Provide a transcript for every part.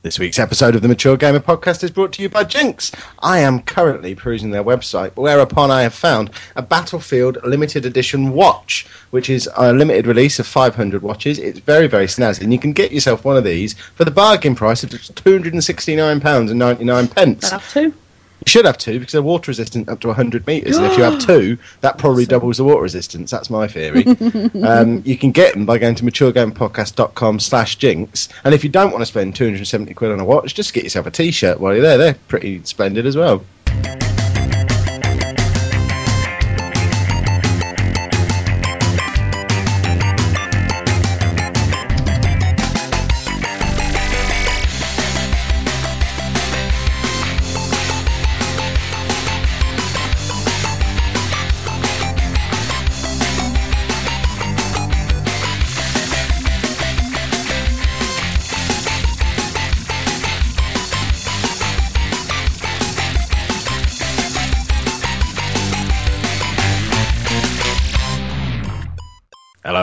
This week's episode of the Mature Gamer Podcast is brought to you by Jinx. I am currently perusing their website, whereupon I have found a Battlefield limited edition watch, which is a limited release of 500 watches. It's very, very snazzy, and you can get yourself one of these for the bargain price of just £269.99. I have two. You should have two because they're water resistant up to 100 metres, and if you have two, that probably doubles the water resistance. That's my theory. um, you can get them by going to maturegamepodcast.com slash jinx, and if you don't want to spend 270 quid on a watch, just get yourself a t-shirt while you're there. They're pretty splendid as well.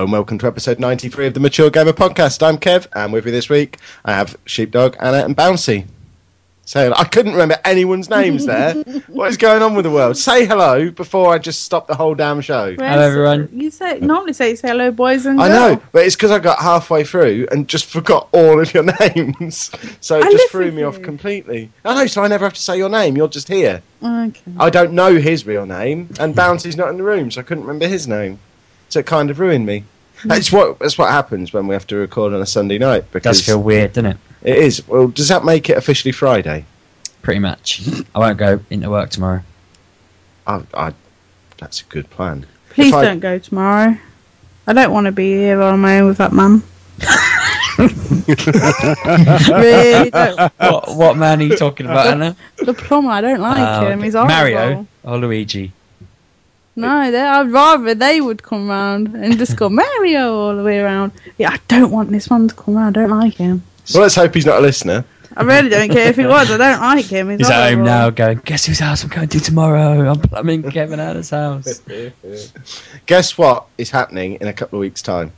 And welcome to episode 93 of the Mature Gamer Podcast. I'm Kev, and with me this week I have Sheepdog, Anna, and Bouncy. Say hello. I couldn't remember anyone's names there. what is going on with the world? Say hello before I just stop the whole damn show. Where's- everyone. You say normally say, say hello, boys and I know, but it's because I got halfway through and just forgot all of your names. So it I just threw with me off completely. I know, so I never have to say your name. You're just here. Okay. I don't know his real name, and Bouncy's not in the room, so I couldn't remember his name. So it kind of ruined me. Hmm. That's what that's what happens when we have to record on a Sunday night It because does feel weird, doesn't it? it is. Well, does that make it officially Friday? Pretty much. I won't go into work tomorrow. I, I, that's a good plan. Please If I- don't go tomorrow. I don't want to be here on my own with that man. really don't. What, what man are you talking about, Anna? The plumber, I don't like Oh, him. okay. He's horrible. Mario or Luigi? No, they, I'd rather they would come round and just go Mario all the way around. Yeah, I don't want this one to come round. I don't like him. Well, let's hope he's not a listener. I really don't care if he was. I don't like him. He's, He's at home horrible. now going, guess whose house I'm going to tomorrow? I'm plumbing Kevin Anna's house. Guess what is happening in a couple of weeks' time?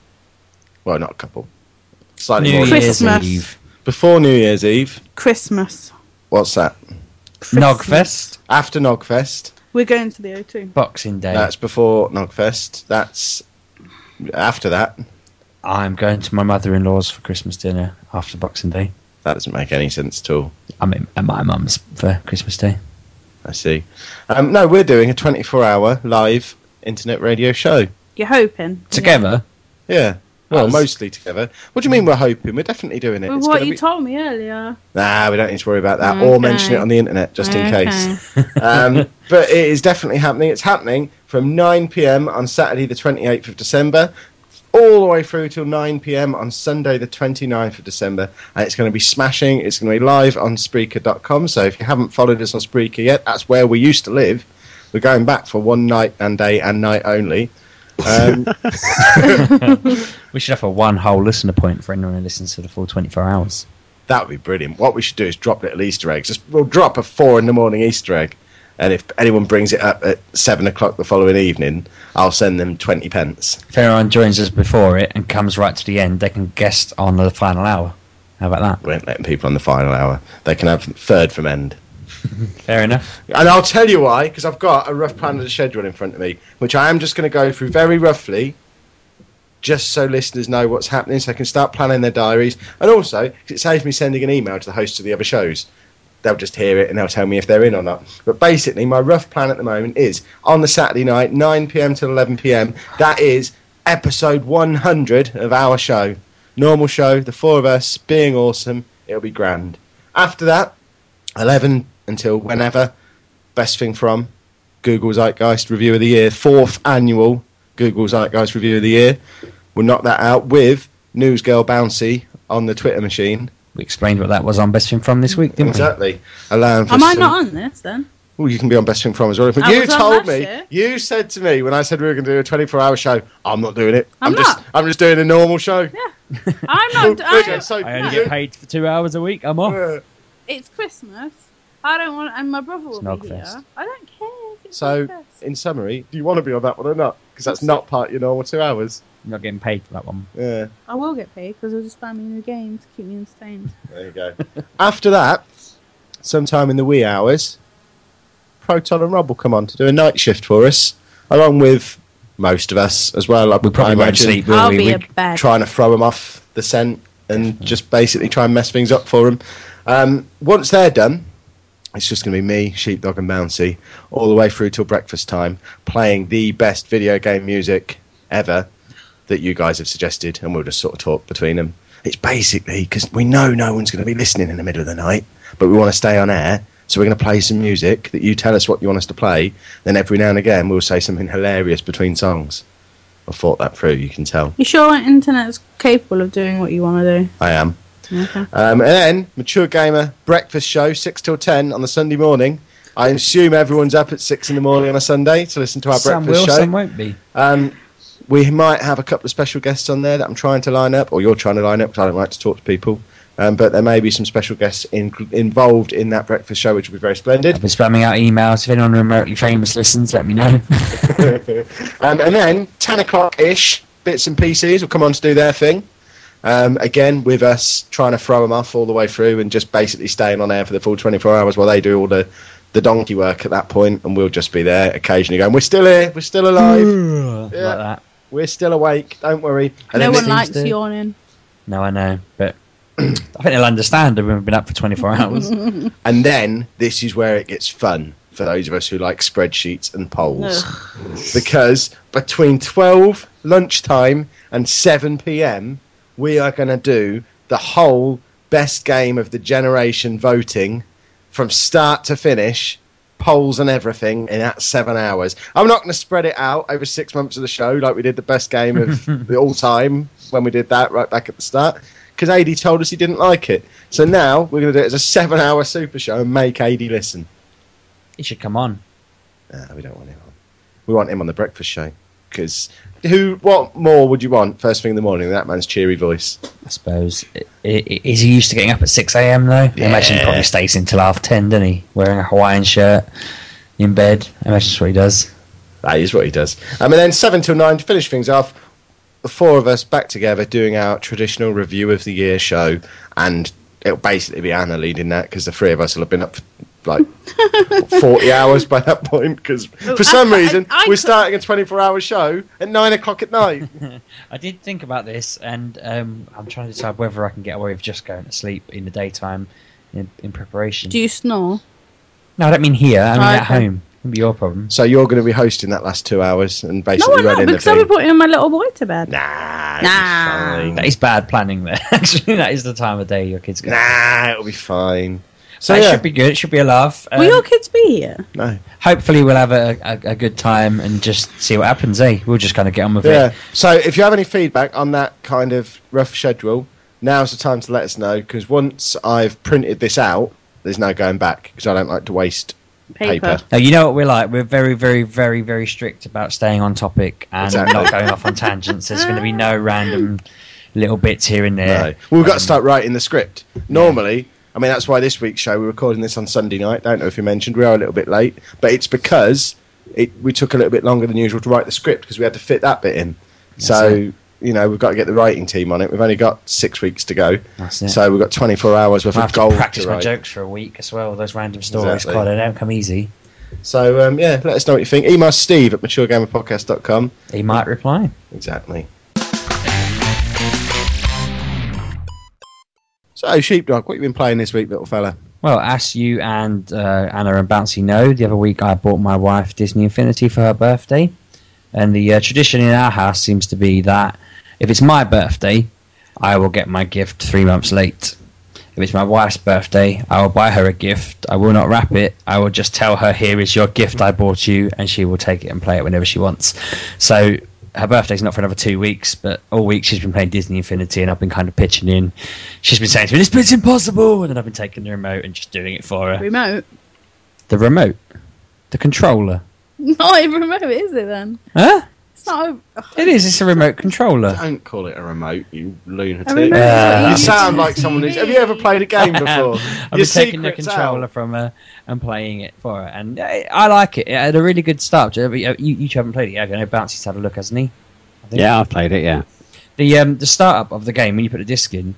Well, not a couple. Slightly New more. Year's Christmas. Eve. Before New Year's Eve. Christmas. What's that? Christmas. Nogfest. After Nogfest. We're going to the O2. Boxing Day. That's before Nogfest. That's after that. I'm going to my mother-in-law's for Christmas dinner after Boxing Day. That doesn't make any sense at all. I'm in, at my mum's for Christmas Day. I see. Um, no, we're doing a 24-hour live internet radio show. You're hoping. Together? Yeah. Well, Us. mostly together. What do you mean we're hoping? We're definitely doing it. With It's what you be- told me earlier. Nah, we don't need to worry about that. Or mention it on the internet just in case. um, but it is definitely happening. It's happening from 9 pm on Saturday, the 28th of December, all the way through till 9 pm on Sunday, the 29th of December. And it's going to be smashing. It's going to be live on Spreaker.com. So if you haven't followed us on Spreaker yet, that's where we used to live. We're going back for one night and day and night only. Um, We should have a one whole listener point for anyone who listens to the full 24 hours. that would be brilliant. What we should do is drop little Easter eggs. Just, we'll drop a four in the morning Easter egg. And if anyone brings it up at seven o'clock the following evening, I'll send them 20 pence. If anyone joins us before it and comes right to the end, they can guest on the final hour. How about that? We ain't letting people on the final hour. They can have third from end. Fair enough. And I'll tell you why, because I've got a rough plan of the schedule in front of me, which I am just going to go through very roughly, just so listeners know what's happening, so they can start planning their diaries. And also, it saves me sending an email to the hosts of the other shows. They'll just hear it and they'll tell me if they're in or not. But basically, my rough plan at the moment is on the Saturday night, 9 pm till 11 pm. That is episode 100 of our show. Normal show, the four of us being awesome. It'll be grand. After that, 11 until whenever. Best thing from Google Zeitgeist Review of the Year, fourth annual Google Zeitgeist Review of the Year. We'll knock that out with Newsgirl Bouncy on the Twitter machine. we explained what that was on Best Thing From this week, didn't we? Exactly. Allowing for Am I some- not on this then? Well, you can be on Best Thing From as well. But I you was on told last me, year. you said to me when I said we were going to do a 24 hour show, I'm not doing it. I'm just, not. I'm just doing a normal show. Yeah. I'm not. Okay, I, so? I only get paid for two hours a week. I'm off. Yeah. it's Christmas. I don't want, and my brother will be Snogfest. here. I don't care. So, in summary, do you want to be on that one or not? Because that's not part of your normal two hours. I'm not getting paid for that one. Yeah, I will get paid because I'll just buy me new game to keep me entertained. there you go. After that, sometime in the wee hours, Proton and Rob will come on to do a night shift for us, along with most of us as well. I, We probably I won't imagine. sleep, will I'll we? be We- a bad. trying to throw them off the scent and just basically try and mess things up for them. Um, once they're done, it's just going to be me, Sheepdog, and Bouncy all the way through till breakfast time, playing the best video game music ever that you guys have suggested, and we'll just sort of talk between them. It's basically because we know no one's going to be listening in the middle of the night, but we want to stay on air. So we're going to play some music that you tell us what you want us to play. Then every now and again we'll say something hilarious between songs. I've thought that through. You can tell You sure internet's capable of doing what you want to do? I am. Do? Okay. Um, and then Mature Gamer breakfast show six till ten on the Sunday morning. I assume everyone's up at six in the morning on a Sunday to listen to our Some breakfast will, show. some won't be. Um, we might have a couple of special guests on there that I'm trying to line up, or you're trying to line up because I don't like to talk to people. Um, but there may be some special guests in, involved in that breakfast show, which will be very splendid. I've been spamming out emails. If anyone remotely famous listens, let me know. um, and then 10 o'clock ish, bits and pieces will come on to do their thing. Um, again, with us trying to throw them off all the way through and just basically staying on air for the full 24 hours while they do all the, the donkey work at that point, and we'll just be there occasionally going, We're still here, we're still alive, like Yeah. that. we're still awake, don't worry. And no one likes to- yawning. No, I know, but I think they'll understand that we've been up for 24 hours. and then this is where it gets fun for those of us who like spreadsheets and polls. because between 12 lunchtime and 7 p.m., we are going to do the whole best game of the generation voting from start to finish, polls and everything in that seven hours. I'm not going to spread it out over six months of the show like we did the best game of the all time when we did that right back at the start. Because AD told us he didn't like it. So now we're going to do it as a seven hour super show and make AD listen. he should come on. We don't want him on. We want him on the breakfast show. Because who? What more would you want first thing in the morning? That man's cheery voice. I suppose. Is he used to getting up at 6 a.m. though? I imagine he Yeah. probably stays until half 10, doesn't he? Wearing a Hawaiian shirt in bed. I imagine that's what he does. That is what he does. Um, and then seven till nine to finish things off. The four of us back together doing our traditional review of the year show, and it'll basically be Anna leading that because the three of us will have been up for like forty hours by that point. Because for some I- I- reason I we're could- starting a twenty-four hour show at nine o'clock at night. I did think about this, and um, I'm trying to decide whether I can get away with just going to sleep in the daytime in, in preparation. Do you snore? No, I don't mean here. I mean Oh, at okay. home. Wouldn't be your problem. so you're going to be hosting that last two hours and No, basically I'm not running the because I'll be putting my little boy to bed. Nah, Nah. it'll be That fine. is bad planning there. Actually, that is the time of day your kids go. Nah, it'll be fine. So So it yeah, should be good. It should be a laugh. Will Um, your kids be here? no. hopefully, we'll have a, a, a good time and just see what happens. Eh? We'll just kind of get on with Yeah. it. So if you have any feedback on that kind of rough schedule, now's the time to let us know because once I've printed this out, there's no going back because I don't like to waste Paper. paper. Now you know what we're like. We're very, very, very, very strict about staying on topic and Exactly. not going off on tangents. There's going to be no random little bits here and there. No. We've got Um, to start writing the script. Normally, I mean, that's why this week's show, we're recording this on Sunday night. I Don't know if you mentioned, we are a little bit late, but it's because it, we took a little bit longer than usual to write the script because we had to fit that bit in. so, it. you know, we've got to get the writing team on it. We've only got six weeks to go. That's it. So we've got 24 hours worth I of have to gold practice to my jokes for a week as well. Those random stories, Exactly. God, they don't come easy. So, um, yeah, let us know what you think. Email Steve at maturegamerpodcast.com. He might reply. Exactly. So, Sheepdog, what have you been playing this week, little fella? Well, as you and uh, Anna and Bouncy know, the other week I bought my wife Disney Infinity for her birthday. And the uh, tradition in our house seems to be that if it's my birthday, I will get my gift three months late. If it's my wife's birthday, I will buy her a gift. I will not wrap it. I will just tell her, here is your gift I bought you, and she will take it and play it whenever she wants. So her birthday's not for another two weeks, but all week she's been playing Disney Infinity, and I've been kind of pitching in. She's been saying to me, "This bit's impossible," and then I've been taking the remote and just doing it for her. Remote. The remote, the controller. Not a remote, is it then? Huh? It's not. A, It is. It's a remote controller. Don't call it a remote, you lunatic. Remote. Uh, you You sound like someone who's. Have you ever played a game before? I've taking the controller out. from her and playing it for her, and I, I like it. It had a really good start. You, you, you two haven't played it yet. have? I know Bouncy's had a look, hasn't he? Yeah, I've played it. Yeah. The um, the startup of the game when you put the disc in,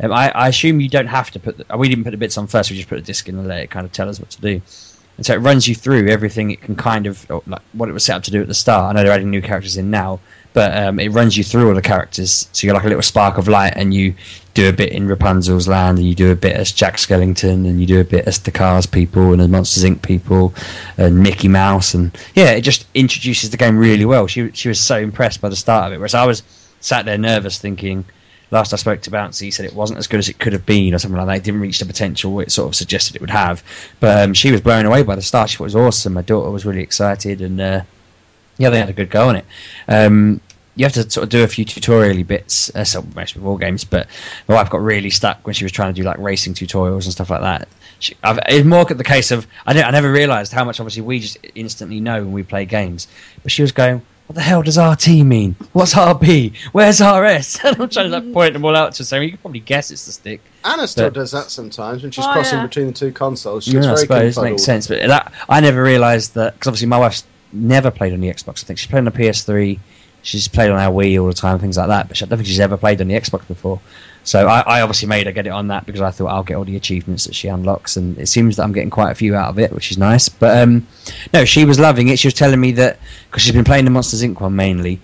um, I, I assume you don't have to put. The, we didn't put the bits on first. We just put the disc in and let it kind of tell us what to do. And so it runs you through everything it can kind of like what it was set up to do at the start. I know they're adding new characters in now, but um, it runs you through all the characters. So you're like a little spark of light, and you do a bit in Rapunzel's land, and you do a bit as Jack Skellington, and you do a bit as the Cars people, and the Monsters Inc. people, and Mickey Mouse, and yeah, it just introduces the game really well. She she was so impressed by the start of it, whereas I was sat there nervous, thinking. Last I spoke to Bouncy, he said it wasn't as good as it could have been, or something like that. It didn't reach the potential it sort of suggested it would have. But um, she was blown away by the start. She thought it was awesome. My daughter was really excited, and uh, yeah, they had a good go on it. Um, you have to sort of do a few tutorial bits, uh, so most with all games. But my wife got really stuck when she was trying to do like racing tutorials and stuff like that. She, it's more the case of I, I never realised how much obviously we just instantly know when we play games. But she was going, "What the hell does RT mean? What's RB? Where's RS?" And I'm trying to like point them all out to her, saying, "You can probably guess it's the stick." Anna still But- does that sometimes when she's Oh, crossing yeah. between the two consoles. She Yeah, gets I very suppose confuddled. makes sense. But that I never realised that because obviously my wife's never played on the Xbox. I think she's played on the PS3. She's played on our Wii all the time, things like that. But I don't think she's ever played on the Xbox before. So I, I obviously made her get it on that because I thought I'll get all the achievements that she unlocks, and it seems that I'm getting quite a few out of it, which is nice. But um, no, she was loving it. She was telling me that because she's been playing the Monsters Inc. one mainly,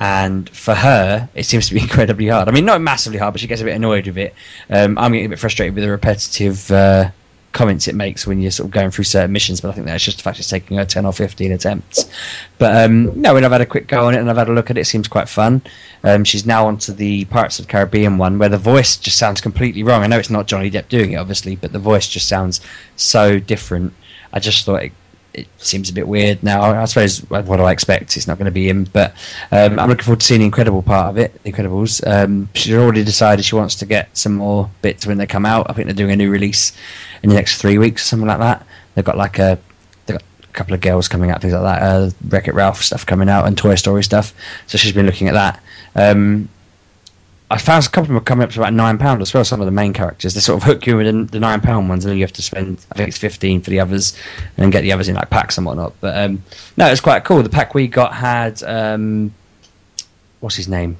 and for her, it seems to be incredibly hard. I mean, not massively hard, but she gets a bit annoyed with it. Um, I'm getting a bit frustrated with the repetitive uh, comments it makes when you're sort of going through certain missions. But I think that's just the fact it's taking her 10 or 15 attempts. But um, no, when I've had a quick go on it and I've had a look at it, it seems quite fun. Um, she's now onto the Pirates of the Caribbean one, where the voice just sounds completely wrong. I know it's not Johnny Depp doing it, obviously, but the voice just sounds so different. I just thought it it seems a bit weird now. I suppose what I expect? It's not going to be him, but um, I'm looking forward to seeing the Incredible part of it. The Incredibles. Um, she's already decided she wants to get some more bits when they come out. I think they're doing a new release in the next three weeks, or something like that. They've got like a couple of girls coming out, things like that. Uh, Wreck It Ralph stuff coming out and Toy Story stuff. So she's been looking at that. Um, I found a couple of them coming up to about nine pound as well. Some of the main characters they sort of hook you with the, nine pound ones, and then you have to spend I think it's fifteen for the others, and then get the others in like packs and whatnot. But um, no, it's quite cool. The pack we got had um, what's his name,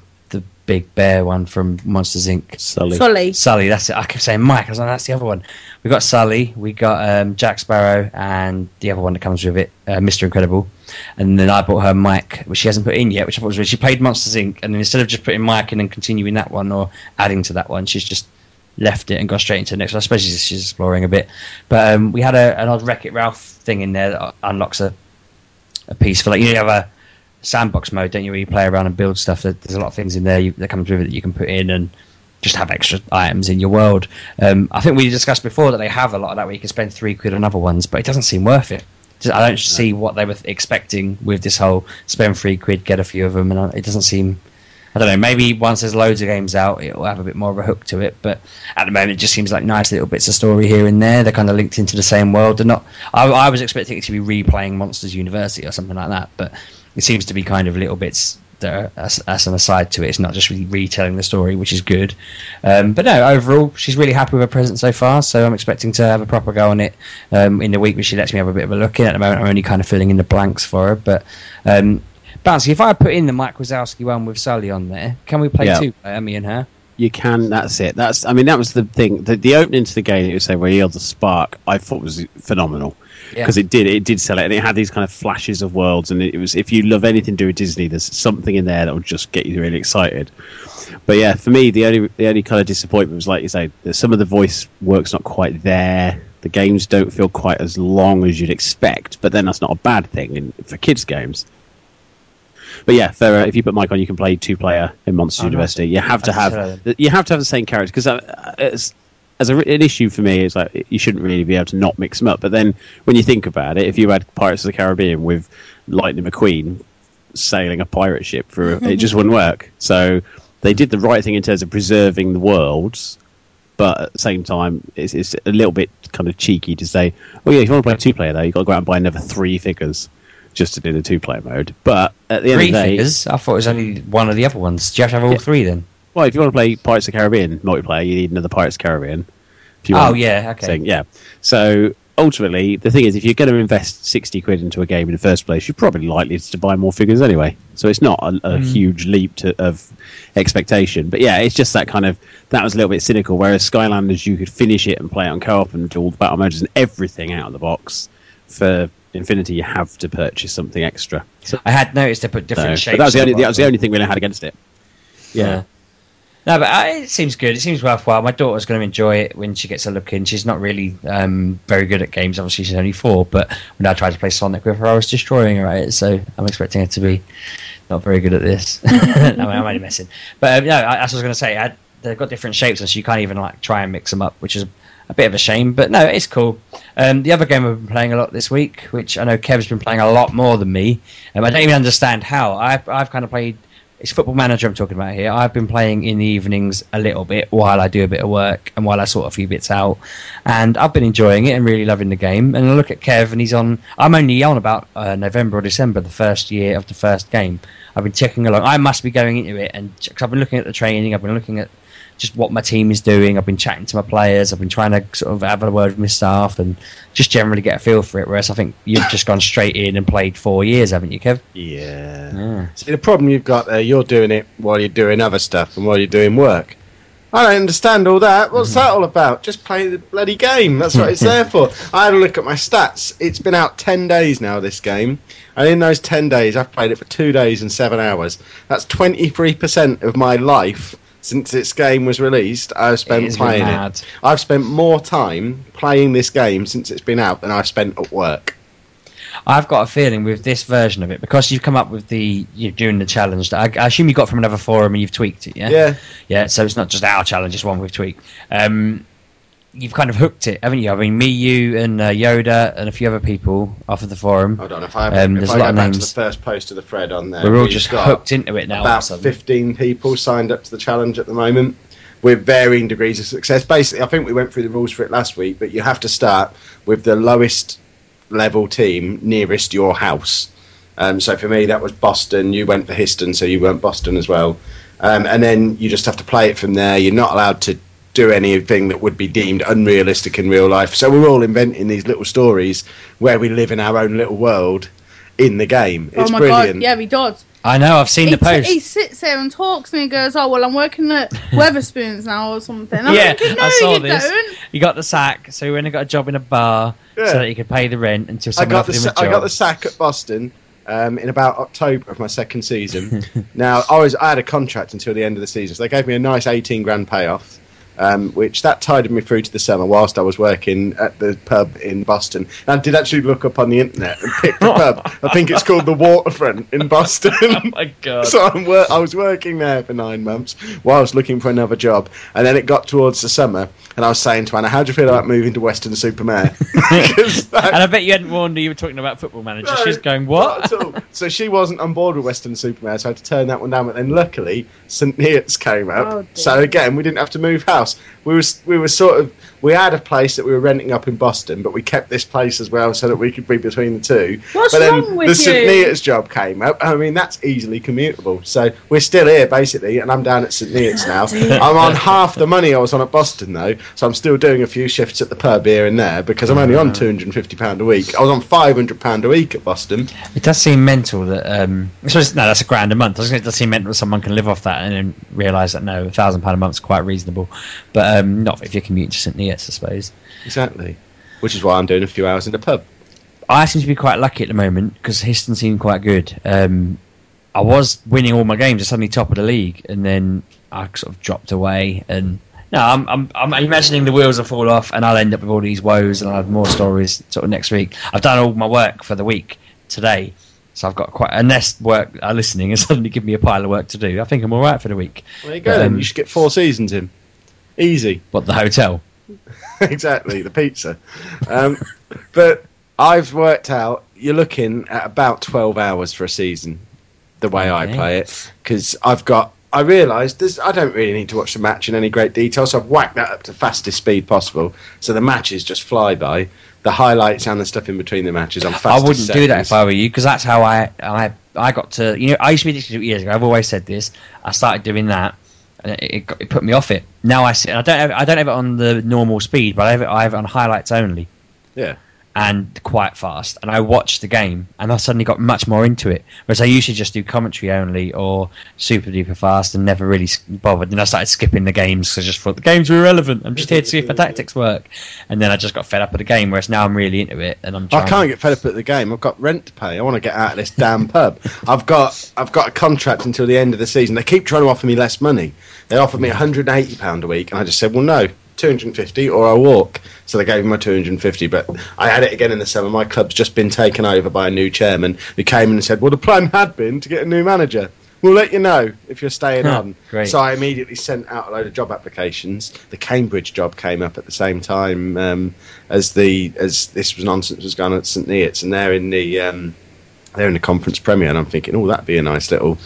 big bear one from Monsters Inc. Sully. Sully. Sully, that's it. I kept saying Mike. I was like, that's the other one. We got Sully, we got um, Jack Sparrow, and the other one that comes with it, uh, Mr. Incredible. And then I bought her Mike, which she hasn't put in yet, which I thought was weird. She played Monsters Inc. And then instead of just putting Mike in and continuing that one or adding to that one, she's just left it and gone straight into the next one. I suppose she's, she's exploring a bit. But um, we had a, an odd Wreck It Ralph thing in there that unlocks a, a piece for like, you know, you have a sandbox mode, don't you, where you play around and build stuff. There's a lot of things in there you, that comes with it that you can put in and just have extra items in your world. Um, I think we discussed before that they have a lot of that where you can spend three quid on other ones, but it doesn't seem worth it. Just- I don't see what they were expecting with this whole spend three quid, get a few of them, and it doesn't seem. I don't know. Maybe once there's loads of games out, it'll have a bit more of a hook to it. But at the moment, it just seems like nice little bits of story here and there. They're kind of linked into the same world. They're not. I, I was expecting it to be replaying Monsters University or something like that, but it seems to be kind of little bits that are as, as an aside to it. It's not just really retelling the story, which is good. Um, but no, overall, she's really happy with her present so far. So I'm expecting to have a proper go on it um, in the week, when she lets me have a bit of a look in. At the moment, I'm only kind of filling in the blanks for her. But um, Bouncy, if I put in the Mike Wazowski one with Sully on there, can we play Yeah. two player, me and her? You can. That's it. That's. I mean, that was the thing. The, the opening to the game that you say where you held the spark, I thought was phenomenal Yeah. because it did. It did sell it, and it had these kind of flashes of worlds, and it, was. If you love anything to do with Disney, there's something in there that will just get you really excited. But yeah, for me, the only the only kind of disappointment was like you say, some of the voice work's not quite there. The games don't feel quite as long as you'd expect, but then that's not a bad thing in, for kids' games. But yeah, uh, if you put Mike on, you can play two player in Monsters Oh, nice. University. You have to have the- you have to have the same character because uh, as a, an issue for me, it's like you shouldn't really be able to not mix them up. But then when you think about it, if you had Pirates of the Caribbean with Lightning McQueen, sailing a pirate ship through. It just wouldn't work. So they did the right thing in terms of preserving the worlds, but at the same time, it's, it's a little bit kind of cheeky to say, "Oh yeah, if you want to play two player, though, you have got to go out and buy another three figures just to do the two player mode." But at the end Three of the day, figures? I thought it was only one of the other ones. Do you have to have all Yeah. three then? well, if you want to play Pirates of the Caribbean multiplayer, you need another Pirates of the Caribbean. If you Oh, want yeah, okay. thing, yeah. So ultimately, the thing is, if you're going to invest sixty quid into a game in the first place, you're probably likely to buy more figures anyway. So it's not a, a Hmm. huge leap to, of expectation. But yeah, it's just that kind of that was a little bit cynical. Whereas Skylanders, you could finish it and play it on co-op and do all the battle modes and everything out of the box. For Infinity, you have to purchase something extra. So, I had noticed they put different but shapes. that was the only that was the only thing we had against it. Yeah. No, but uh, it seems good. It seems worthwhile. My daughter's going to enjoy it when she gets a look in. She's not really um, very good at games. Obviously, she's only four. But when I tried to play Sonic with her, I was destroying her at it. So I'm expecting her to be not very good at this. I mean, I'm only messing. But um, no, I, as I was going to say, I, they've got different shapes, and so you can't even like try and mix them up, which is a bit of a shame. But no, it's cool. Um, the other game I've been playing a lot this week, which I know Kev's been playing a lot more than me. Um, I don't even understand how. I've I've kind of played. It's Football Manager I'm talking about here. I've been playing in the evenings a little bit while I do a bit of work and while I sort a few bits out, and I've been enjoying it and really loving the game. And I look at Kev, and he's on. I'm only on about uh, November or December, the first year of the first game. I've been checking along. I must be going into it, and cause I've been looking at the training. I've been looking at just what my team is doing. I've been chatting to my players. I've been trying to sort of have a word with my staff and just generally get a feel for it. Whereas I think you've just gone straight in and played four years, haven't you, Kev? Yeah. Yeah. See, the problem you've got there, you're doing it while you're doing other stuff and while you're doing work. I don't understand all that. What's that all about? Just play the bloody game. That's what it's there for. I had a look at my stats. It's been out 10 days now, this game. And in those 10 days, I've played it for two days and seven hours. That's 23% of my life since its game was released. I've spent playing mad. it. I've spent more time playing this game since it's been out than I've spent at work. I've got a feeling with this version of it because you've come up with the you're doing the challenge. That I, I assume you got from another forum and you've tweaked it. Yeah. Yeah. Yeah. So it's not just our challenge; it's one we've tweaked. Um, you've kind of hooked it, haven't you? I mean, me, you, and uh, Yoda, and a few other people off of the forum. Hold on, if I, Um, if I go back to the first post of the thread on there, We're all just got hooked into it now. all of a About 15 people signed up to the challenge at the moment with varying degrees of success. Basically, I think we went through the rules for it last week, but you have to start with the lowest level team nearest your house. Um, so for me, that was Boston. You went for Histon, so you weren't Boston as well. Um, and then you just have to play it from there. You're not allowed to do anything that would be deemed unrealistic in real life. So we're all inventing these little stories where we live in our own little world in the game. It's oh my brilliant. god, yeah, he does. I know. I've seen He, the post. he sits there and talks and he goes, "Oh well, I'm working at Wetherspoons now or something." I'm yeah, thinking, no, I saw you this. don't. You got the sack, so he went and got a job in a bar Yeah. so that he could pay the rent until I someone got the offered him a sa- job. I got the sack at Boston um, in about October of my second season. now I was I had a contract until the end of the season, so they gave me a nice eighteen grand payoff. Um, which that tided me through to the summer whilst I was working at the pub in Boston. And I did actually look up on the internet and pick the pub. I think it's called the Waterfront in Boston. oh my god. so I'm wor- I was working there for nine months while I was looking for another job. And then it got towards the summer, and I was saying to Anna, "How do you feel about moving to Weston-super-Mare?" 'Cause that- and I bet you hadn't warned her you were talking about Football Manager. no, She's going, not what? at all. So she wasn't on board with Weston-super-Mare, so I had to turn that one down. But then luckily, St Neots came up. Oh, so again, we didn't have to move house. We was we were sort of we had a place that we were renting up in Boston, but we kept this place as well so that we could be between the two. What's but then wrong with the St you? Neots job came up. I mean, that's easily commutable. So we're still here basically, and I'm down at St Neots now. I'm on half the money I was on at Boston though, so I'm still doing a few shifts at the pub here and there because I'm only on 250 pound a week. I was on 500 pound a week at Boston. It does seem mental that. Um, so no, that's a grand a month. I was It does seem mental that someone can live off that and then realise that no, a thousand pound a month is quite reasonable, but um, not if you're commuting to St Neots, I suppose. Exactly. Which is why I'm doing a few hours in the pub. I seem to be quite lucky at the moment because Histon seemed quite good. Um, I was winning all my games, suddenly top of the league, and then I sort of dropped away. And no, I'm, I'm, I'm imagining the wheels will fall off, and I'll end up with all these woes, and I'll have more stories sort of next week. I've done all my work for the week today, so I've got quite unless work are listening and suddenly give me a pile of work to do. I think I'm all right for the week. There you go. then. Um, You should get four seasons in. Easy. But the hotel, exactly. The pizza. Um, but I've worked out you're looking at about 12 hours for a season. the way I play it because I've got. I realised. I don't really need to watch the match in any great detail, so I've whacked that up to fastest speed possible. So the matches just fly by. The highlights and the stuff in between the matches on I wouldn't do that if I were you, because that's how I, I I got to. You know, I used to be addicted to it years ago. I've always said this. I started doing that, it, it, it put me off it. Now I sit. I don't. Have, I don't have it on the normal speed, but I have it. I have it on highlights only. Yeah. and quite fast. And I watched the game, and I suddenly got much more into it. Whereas I usually just do commentary only or super duper fast and never really bothered. Then I started skipping the games because I just thought the games were irrelevant. I'm just here to see if my tactics work. And then I just got fed up with the game. Whereas now I'm really into it, and I'm. I can't get fed up at the game. I've got rent to pay. I want to get out of this damn pub. I've got I've got a contract until the end of the season. They keep trying to offer me less money. They offered me 180 pound a week, and I just said, well, no, 250 or I walk. So they gave me my 250. But I had it again in the summer. My club's just been taken over by a new chairman who came in and said, well, the plan had been to get a new manager. We'll let you know if you're staying Huh, on. great. So I immediately sent out a load of job applications. The Cambridge job came up at the same time um, as the as this was nonsense was going on at St Neots, and they're in the um, they're in the conference premier, and I'm thinking, oh, that'd be a nice little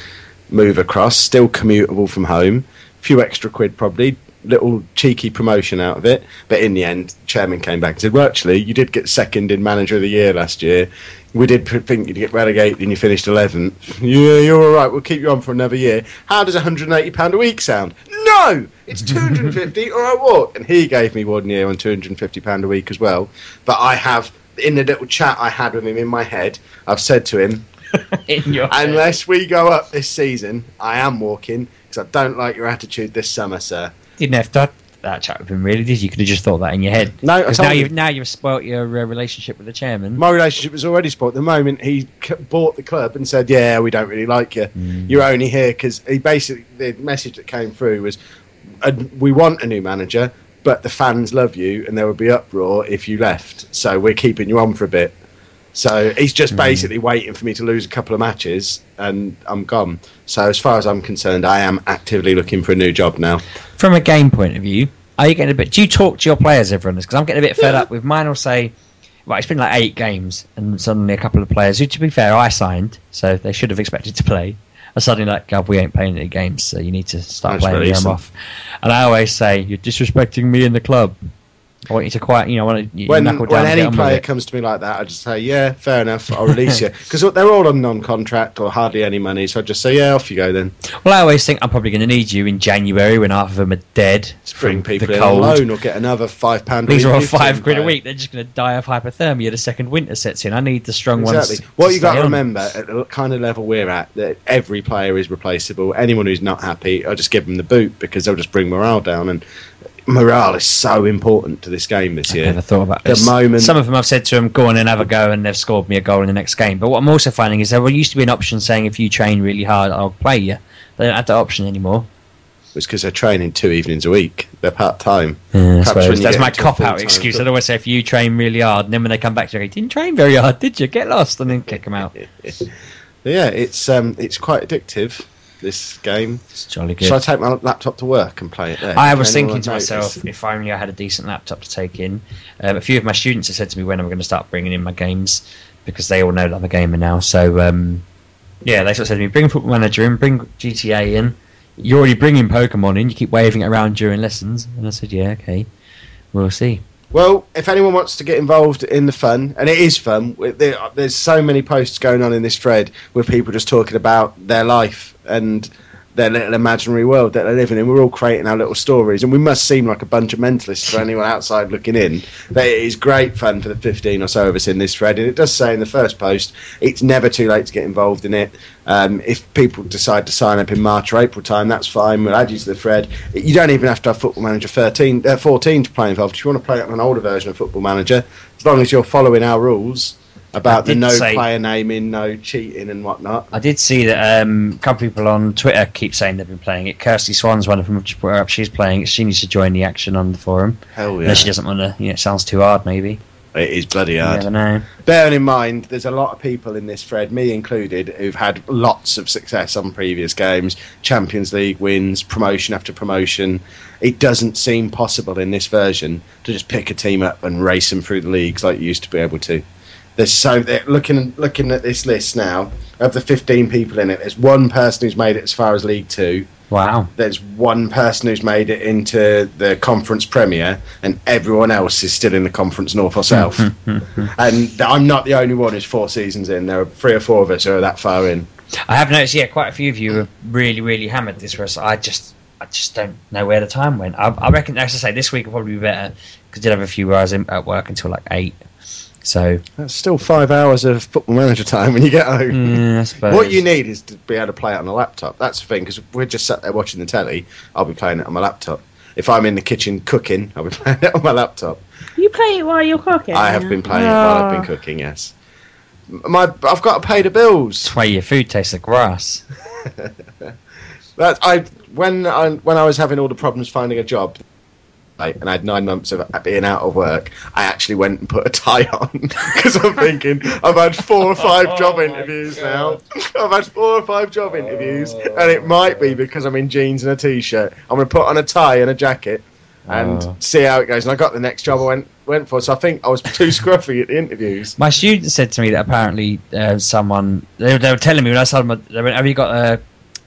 move across. Still commutable from home, few extra quid probably. Little cheeky promotion out of it, but in the end, chairman came back and said, "Well, actually, you did get second in manager of the year last year. We did think you'd get relegated, and you finished 11th. Yeah, you're all right. We'll keep you on for another year. How does 180 pound a week sound? No, it's 250 or I walk. And he gave me one year on 250 pound a week as well. But I have in the little chat I had with him in my head, I've said to him. unless we go up this season, I am walking because I don't like your attitude this summer, sir. didn't have to that chat with him, really, did you? You could have just thought that in your head. No, I 'Cause told now you've now you've spoilt your uh, relationship with the chairman. My relationship was already spoilt. The moment he c- bought the club and said, "Yeah, we don't really like you. Mm. You're only here because he basically the message that came through was, "We want a new manager, but the fans love you, and there would be uproar if you left. So we're keeping you on for a bit." So he's just hmm. basically waiting for me to lose a couple of matches, and I'm gone. So as far as I'm concerned, I am actively looking for a new job now. From a game point of view, are you getting a bit? Do you talk to your players ever on? Because I'm getting a bit fed up with mine. Will say, "Right, it's been like eight games, and suddenly a couple of players, who, to be fair, I signed, so they should have expected to play, are suddenly like, God, we ain't playing any games, so you need to start Let's playing. I'm them. off." And I always say, "You're disrespecting me in the club. I want you to quiet. You know, I want to you when when down and get any player comes to me like that, I just say, "Yeah, fair enough. I'll release you." Because they're all on non-contract or hardly any money, so I just say, "Yeah, off you go then." Well, I always think I'm probably going to need you in January when half of them are dead Bring from people the in cold. on loan or get another five pound. These are all five quid a week. They're just going to die of hypothermia the second winter sets in. I need the strong ones. Exactly. What you got to remember at the kind of level we're at, that every player is replaceable. Anyone who's not happy, I'll just give them the boot because they'll just bring morale down. And morale is so important to this game this year. I've year. never thought about The this. moment- Some of them I've said to them, go on and have a go, and they've scored me a goal in the next game. But what I'm also finding is there used to be an option saying if you train really hard, I'll play you. They don't have that option anymore. It's because they're training two evenings a week. They're part time. I Perhaps suppose. when you That's my cop out excuse. job. I'd always say if you train really hard, and then when they come back to you, you didn't train very hard, did you? Get lost, and then kick them out. Yeah, it's um, it's quite addictive. This game. It's jolly good. Shall I take my laptop to work and play it there? I was thinking to notice? myself, if only I had a decent laptop to take in. Um, a few of my students have said to me when I'm going to start bringing in my games because they all know that I'm a gamer now. So um, yeah, they sort of said to me, bring Football Manager in, bring GTA in. You're already bringing Pokemon in. You keep waving it around during lessons, and I said, yeah, okay, we'll see. Well, if anyone wants to get involved in the fun, and it is fun, there's so many posts going on in this thread with people just talking about their life and their little imaginary world that they're living in. We're all creating our little stories, and we must seem like a bunch of mentalists for anyone outside looking in. But it is great fun for the 15 or so of us in this thread, and it does say in the first post, it's never too late to get involved in it. Um, if people decide to sign up in March or April time, that's fine. We'll add you to the thread. You don't even have to have Football Manager 13, uh, 14 to play involved. If you want to play on an older version of Football Manager, as long as you're following our rules about the no say- player naming, no cheating, and whatnot. I did see that um, a couple of people on Twitter keep saying they've been playing it. Kirsty Swan's one of them. Just put her up. She's playing it. She needs to join the action on the forum. Hell yeah. Unless she doesn't want to. You know, it sounds too hard. Maybe. It is bloody hard. never know. Bearing in mind, there's a lot of people in this thread, me included, who've had lots of success on previous games, Champions League wins, promotion after promotion. It doesn't seem possible in this version to just pick a team up and race them through the leagues like you used to be able to. There's so looking looking at this list now of the 15 people in it. There's one person who's made it as far as League Two. Wow. There's one person who's made it into the conference premier, and everyone else is still in the conference north or south. and I'm not the only one who's four seasons in. There are three or four of us who are that far in. I have noticed, yeah, quite a few of you have really, really hammered this. Whereas I just, I just don't know where the time went. I, I reckon, as I say, this week will probably be better because I did have a few hours in, at work until like eight. So That's still five hours of football manager time when you get home. mm, I suppose What you need is to be able to play it on a laptop. That's the thing, because we're just sat there watching the telly. I'll be playing it on my laptop. If I'm in the kitchen cooking, I'll be playing it on my laptop. You play it while you're cooking. I have been playing it while I've been Oh. cooking. Yes, my I've got to pay the bills. That's why your food tastes like grass. That I when I when I was having all the problems finding a job, like, and I had nine months of being out of work, I actually went and put a tie on because I'm thinking I've had four or five job Oh interviews God. now. I've had four or five job interviews, and it might be because I'm in jeans and a t-shirt. I'm going to put on a tie and a jacket. And Oh. see how it goes. And I got the next job I went went for. So I think I was too scruffy at the interviews. My student said to me that apparently uh, someone they, were- they were telling me when I told them they went, "Have you got a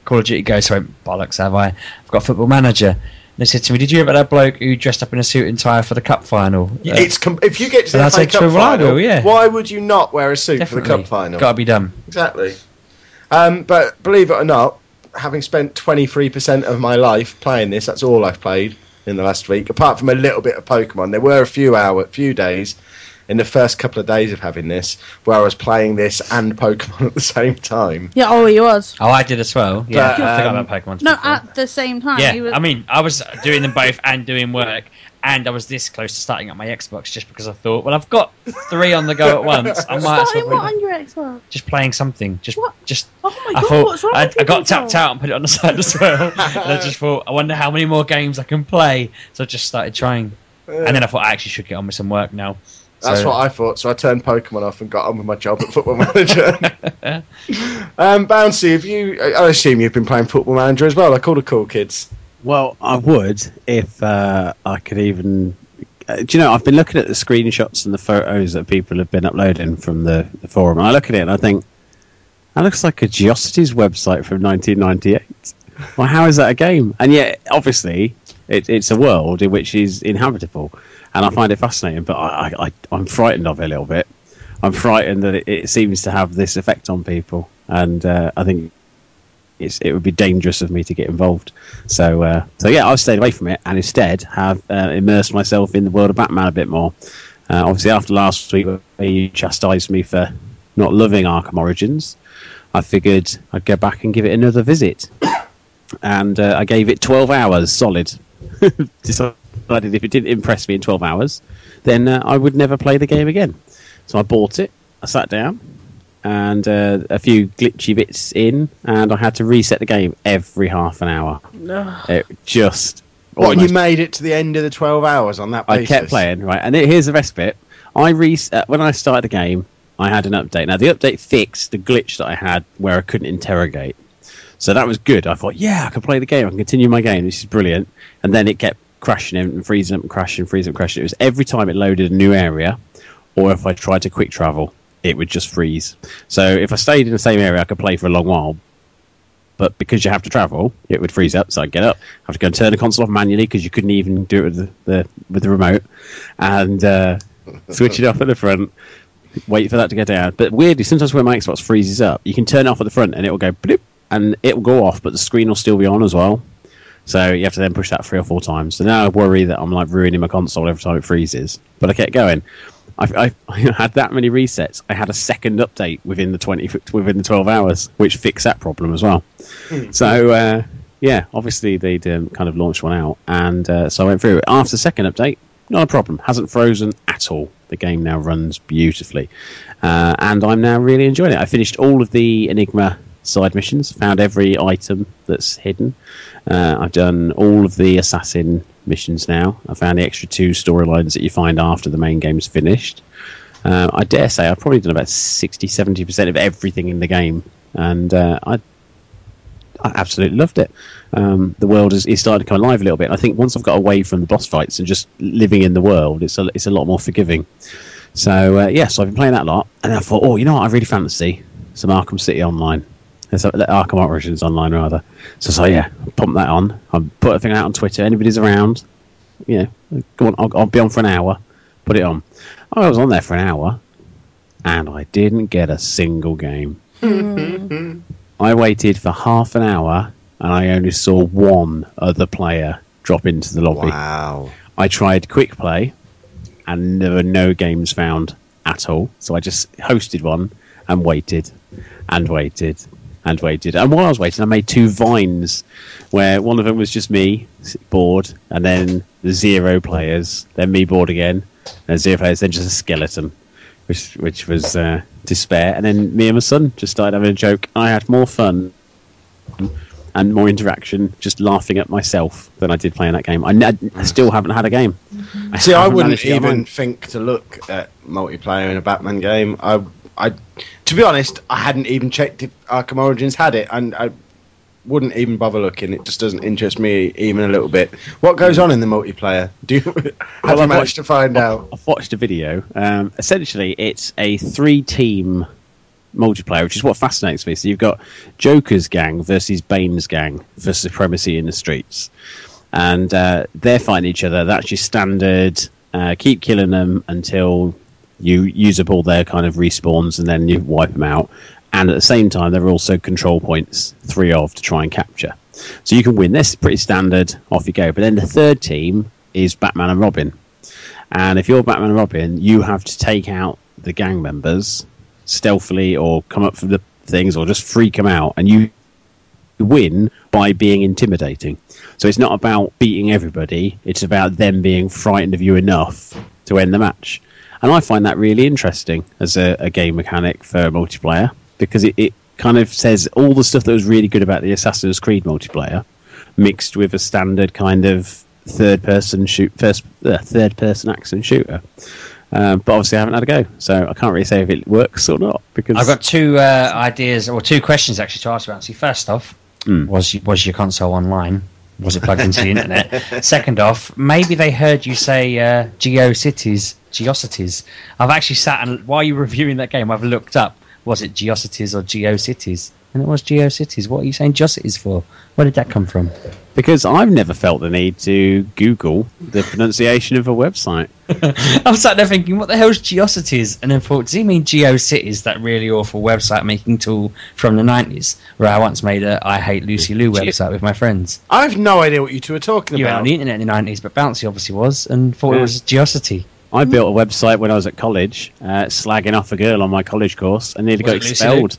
Call of Duty Ghost?" I went, "Bollocks, have I? I've got a Football Manager." And they said to me, "Did you hear about that bloke who dressed up in a suit and tie for the cup final?" Uh, It's com- if you get to the FA Cup him, final, will, yeah. why would you not wear a suit definitely for the cup final? Got to be done. Exactly. Um, but believe it or not, having spent 23% of my life playing this, that's all I've played in the last week, apart from a little bit of Pokemon. There were a few hour, few days in the first couple of days of having this where I was playing this and Pokemon at the same time. Yeah, oh, he was. Oh, I did as well. Yeah, But, I forgot um, about Pokemon. No, be fair. at the same time. yeah, was, I mean, I was doing them both and doing work, and I was this close to starting up my Xbox just because I thought, well, I've got three on the go at once. I might as starting well what on your Xbox? just playing something. Just, What? just. Oh my I god, thought what's wrong I, I got tapped out and put it on the side as well. and I just thought, I wonder how many more games I can play. So I just started trying, and then I thought I actually should get on with some work now. That's So- what I thought. So I turned Pokemon off and got on with my job at Football Manager. um, Bouncy, have you? I I assume you've been playing Football Manager as well, like all the cool kids. Well, I would if uh, I could even. Uh, do you know? I've been looking at the screenshots and the photos that people have been uploading from the, the forum, and I look at it and I think that looks like a Geocities website from 1998. Well, how is that a game? And yet, obviously, it, it's a world in which is inhabitable, and I find it fascinating. But I, I, I'm frightened of it a little bit. I'm frightened that it, it seems to have this effect on people, and uh, I think it's, it would be dangerous of me to get involved. So, uh, so yeah, I've stayed away from it and instead have uh, immersed myself in the world of Batman a bit more. Uh, obviously, after last week, where you chastised me for not loving Arkham Origins, I figured I'd go back and give it another visit. And uh, I gave it 12 hours solid. Decided if it didn't impress me in 12 hours, then uh, I would never play the game again. So I bought it, I sat down, and uh, a few glitchy bits in, and I had to reset the game every half an hour. Ugh. It just. What, and you made it to the end of the 12 hours on that I kept playing, right? And it- here's the best bit. I re- uh, when I started the game, I had an update. Now the update fixed the glitch that I had where I couldn't interrogate. So that was good. I thought, yeah, I can play the game. I can continue my game. This is brilliant. And then it kept crashing and freezing up and crashing, freezing up, crashing. It was every time it loaded a new area, or if I tried to quick travel, it would just freeze. So if I stayed in the same area, I could play for a long while. But because you have to travel, it would freeze up. So I'd get up, have to go and turn the console off manually because you couldn't even do it with the, the with the remote, and uh, switch it off at the front. Wait for that to go down. But weirdly, sometimes when my Xbox freezes up, you can turn it off at the front and it will go bloop, and it will go off, but the screen will still be on as well. So you have to then push that three or four times. So now I worry that I'm like ruining my console every time it freezes. But I kept going. I, I, I had that many resets. I had a second update within the twenty within the twelve hours, which fixed that problem as well. So uh, yeah, obviously they'd um, kind of launched one out, and uh, so I went through it. After the second update, not a problem. Hasn't frozen at all. The game now runs beautifully, uh, and I'm now really enjoying it. I finished all of the Enigma side missions, found every item that's hidden. Uh, I've done all of the assassin missions now. I found the extra two storylines that you find after the main game's finished. Um, I dare say I've probably done about 60 70% of everything in the game, and uh, I I absolutely loved it. Um, the world is, is starting to come alive a little bit. I think once I've got away from the boss fights and just living in the world, it's a, it's a lot more forgiving. So uh, yeah, so I've been playing that a lot, and I thought, oh, you know what? I really fancy some Arkham City online. Uh, Arkham Origins online rather. So so yeah, pump that on. I put a thing out on Twitter. Anybody's around, you know, go on. I'll, I'll be on for an hour. Put it on. I was on there for an hour, and I didn't get a single game. I waited for half an hour, and I only saw one other player drop into the lobby. Wow. I tried quick play, and there were no games found at all. So I just hosted one and waited, and waited, and waited. And while I was waiting, I made two vines, where one of them was just me bored, and then zero players, then me bored again, and zero players, then just a skeleton, which which was uh, despair. And then me and my son just started having a joke. I had more fun and more interaction just laughing at myself than I did playing that game. I, n- I still haven't had a game. I See, I wouldn't managed to get even think to look at multiplayer in a Batman game. I, I, to be honest, I hadn't even checked if Arkham Origins had it, and I wouldn't even bother looking. It just doesn't interest me even a little bit. What goes on in the multiplayer? Do you have Well, you I've managed watched- to find out? I've watched a video. Um, essentially, it's a three-team multiplayer, which is what fascinates me. So you've got Joker's gang versus Bane's gang for supremacy in the streets, and uh, they're fighting each other. That's your standard. Uh, keep killing them until you use up all their kind of respawns, and then you wipe them out. And at the same time, there are also control points, three of, to try and capture. So you can win. This pretty standard. Off you go. But then the third team is Batman and Robin. And if you're Batman and Robin, you have to take out the gang members stealthily or come up from the things or just freak them out. And you win by being intimidating. So it's not about beating everybody, it's about them being frightened of you enough to end the match. And I find that really interesting as a, a game mechanic for multiplayer because it, it kind of says all the stuff that was really good about the Assassin's Creed multiplayer mixed with a standard kind of third person shoot first uh, third person action shooter. Um, but obviously, I haven't had a go, so I can't really say if it works or not. Because I've got two uh, ideas or two questions actually to ask you, Bouncy. First off, Hmm. was was your console online? Was it plugged into the internet? Second off, maybe they heard you say uh, GeoCities, GeoCities. I've actually sat and while you're reviewing that game, I've looked up was it GeoCities or GeoCities, and it was GeoCities. What are you saying GeoCities for? Where did that come from? because I've never felt the need to Google the pronunciation of a website. I'm sat there thinking, what the hell's GeoCities? And then thought, does he mean GeoCities, that really awful website making tool from the 90s, where I once made a I Hate Lucy Lou website with my friends? I have no idea what you two are talking You were about. on the internet in the 90s, but Bouncy obviously was, and thought it was Geocity. I built a website when I was at college, uh, slagging off a girl on my college course, and nearly Was got expelled.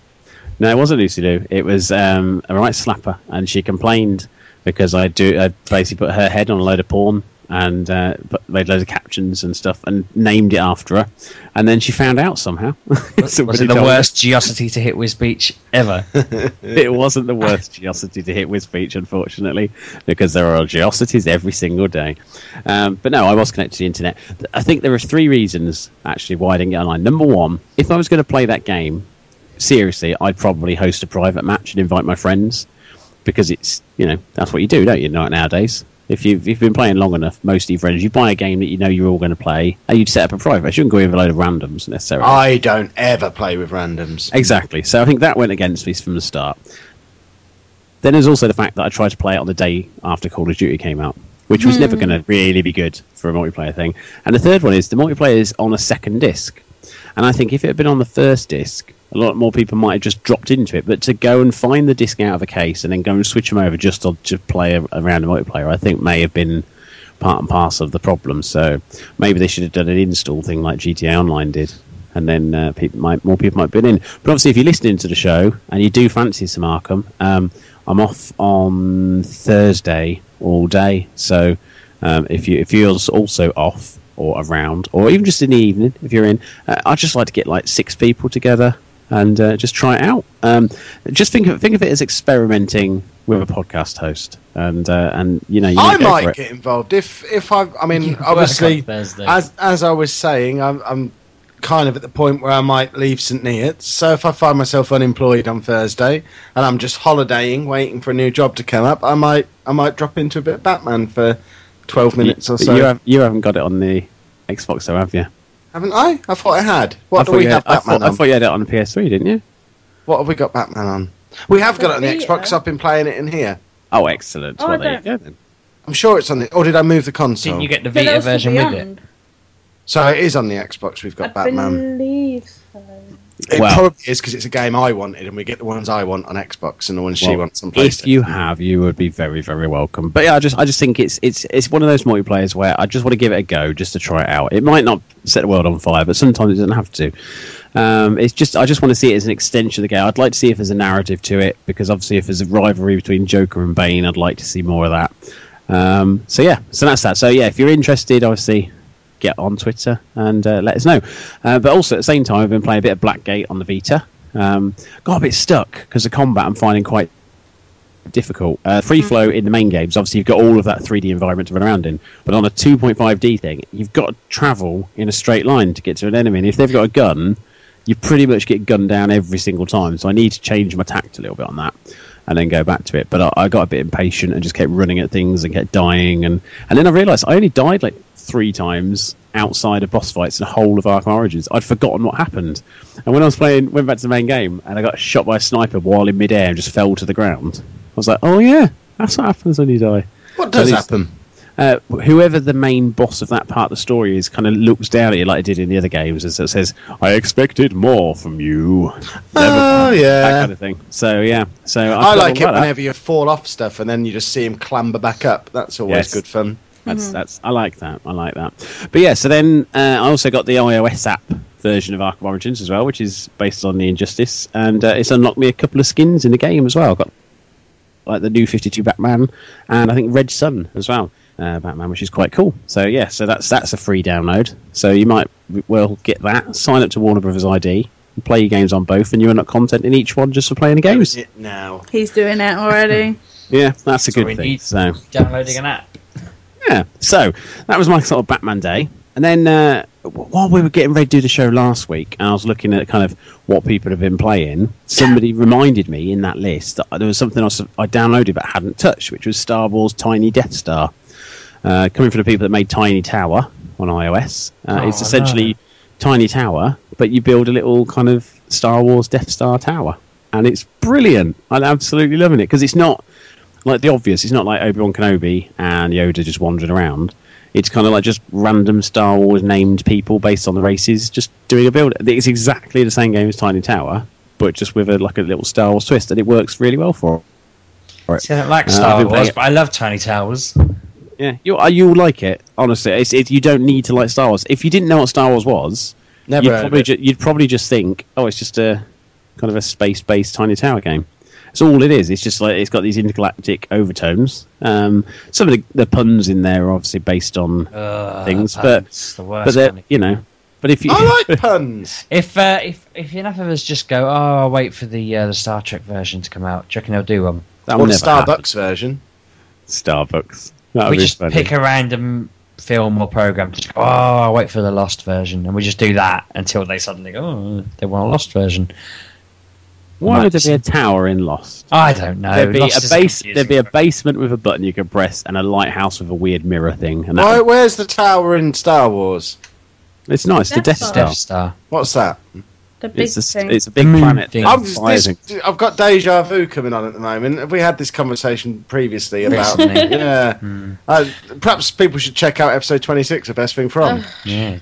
No, it wasn't Lucy Lou. It was um, a right slapper, and she complained because I do I basically put her head on a load of porn and uh, made loads of captions and stuff, and named it after her. And then she found out somehow. Was it the told her. worst Geocity to hit with Beach ever? It wasn't the worst geocity to hit with speech, unfortunately, because there are geocities every single day. Um, but no, I was connected to the internet. I think there are three reasons actually why I didn't get online. Number one, if I was going to play that game seriously, I'd probably host a private match and invite my friends because it's you know that's what you do, don't you? Nowadays. If you've, if you've been playing long enough, most of your friends, you buy a game that you know you're all going to play, and you'd set up a private. You shouldn't go in with a load of randoms necessarily. I don't ever play with randoms. Exactly. So I think that went against me from the start. Then there's also the fact that I tried to play it on the day after Call of Duty came out, which was never hmm. going to really be good for a multiplayer thing. And the third one is the multiplayer is on a second disc. And I think if it had been on the first disc, a lot more people might have just dropped into it. But to go and find the disc out of a case and then go and switch them over just to, to play around a multiplayer, I think may have been part and parcel of the problem. So maybe they should have done an install thing like GTA Online did, and then uh, people might more people might have been in. But obviously, if you're listening to the show and you do fancy some Arkham, um, I'm off on Thursday all day. So um, if you if you're also off or around, or even just in the evening, if you're in, uh, I'd just like to get like six people together and uh, just try it out. Um, just think of think of it as experimenting with a podcast host, and uh, and you know you I might get involved if if I. I mean, obviously, as as I was saying, I'm I'm kind of at the point where I might leave St Neots. So if I find myself unemployed on Thursday and I'm just holidaying, waiting for a new job to come up, I might I might drop into a bit of Batman for twelve minutes or so. You, have, you haven't got it on the Xbox, though, have you? Haven't I? I thought I had. What I do we you have had, I Batman thought, I thought you had it on the PS3, didn't you? What have we got Batman on? We have got it on the The Xbox. Vita. I've been playing it in here. Oh, excellent. Oh, well, there you go then. I'm sure it's on the. Or did I move the console? Didn't you get the Vita version with it? So it is on the Xbox. We've got I Batman. believe so. It Well- probably is because it's a game I wanted, and we get the ones I want on Xbox and the ones she wants on PlayStation. If you have, you would be very, very welcome. But yeah, I just, I just think it's, it's, it's one of those multiplayers where I just want to give it a go, just to try it out. It might not set the world on fire, but sometimes it doesn't have to. Um, it's just, I just want to see it as an extension of the game. I'd like to see if there's a narrative to it, because obviously, if there's a rivalry between Joker and Bane, I'd like to see more of that. Um, so yeah, so that's that. So yeah, if you're interested, obviously. Get on Twitter and uh, let us know. Uh, but also at the same time, I've been playing a bit of Blackgate on the Vita. Um, got a bit stuck because the combat I'm finding quite difficult. Uh, free flow in the main games, obviously, you've got all of that 3D environment to run around in. But on a 2.5D thing, you've got to travel in a straight line to get to an enemy. And if they've got a gun, you pretty much get gunned down every single time. So I need to change my tact a little bit on that and then go back to it. But I, I got a bit impatient and just kept running at things and kept dying. And, and then I realised I only died like three times outside of boss fights in the whole of Arkham Origins. I'd forgotten what happened. And when I was playing, went back to the main game and I got shot by a sniper while in midair and just fell to the ground. I was like, oh yeah, that's what happens when you die. what does these- happen? Uh, whoever the main boss of that part of the story is kind of looks down at you like it did in the other games and so says, I expected more from you. Oh, yeah. That kind of thing. So, yeah. So I thought, like it well, that- whenever you fall off stuff and then you just see him clamber back up. That's always Yes. good fun. That's that's I like that. I like that. But yeah, so then uh, I also got the iOS app version of Arkham Origins as well, which is based on the Injustice, and uh, it's unlocked me a couple of skins in the game as well. I've got like the new Fifty Two Batman, and I think Red Sun as well. Uh, Batman, which is quite cool. So yeah, so that's that's a free download. So you might well get that. Sign up to Warner Brothers ID, play your games on both, and you unlock content in each one just for playing the Where games. is it now? He's doing it already. Yeah, that's a So good we thing. need- So Downloading an app. Yeah, so that was my sort of Batman day. And then uh, while we were getting ready to do the show last week, and I was looking at kind of what people have been playing, somebody reminded me in that list that there was something else I downloaded but hadn't touched, which was Star Wars Tiny Death Star. Uh, coming from the people that made Tiny Tower on iOS, uh, Oh, it's essentially Tiny Tower, but you build a little kind of Star Wars Death Star tower, and it's brilliant. I'm absolutely loving it because it's not like the obvious. It's not like Obi Wan Kenobi and Yoda just wandering around. It's kind of like just random Star Wars named people based on the races, just doing a build. It's exactly the same game as Tiny Tower, but just with a like a little Star Wars twist, and it works really well for. it. See, I don't like Uh, Star I've Wars, but I love Tiny Towers. Yeah, you uh, you'll like it. Honestly, it's, it, you don't need to like Star Wars. If you didn't know what Star Wars was, Never you'd probably ju- you'd probably just think, oh, it's just a kind of a space-based Tiny Tower game. That's all it is. It's just like it's got these intergalactic overtones. Um, some of the, the puns in there are obviously based on Ugh, things, but the worst but they're kind of- you know, but if you I like puns. If uh, if if enough of us just go, oh, I'll wait for the uh, the Star Trek version to come out. Do you reckon they'll do one? that Or will the never happen. Starbucks version. Starbucks. That we would be just funny. pick a random film or program. To, oh, I'll wait for the Lost version, and we just do that until they suddenly go, oh, they want a Lost version. Why would there be a tower in Lost? I don't know. there'd be Lost a base. There'd be a basement with a button you could press, and a lighthouse with a weird mirror thing. And that Why, where's the tower in Star Wars? it's nice. The Death Death Star. Star. Death Star. What's that? The big It's a, thing. it's a big moon planet. thing. I'm just, this, I've got deja vu coming on at the moment. Have we had this conversation previously about? Yeah. Hmm. Uh, perhaps people should check out episode 26 of Best Thing From. Yeah.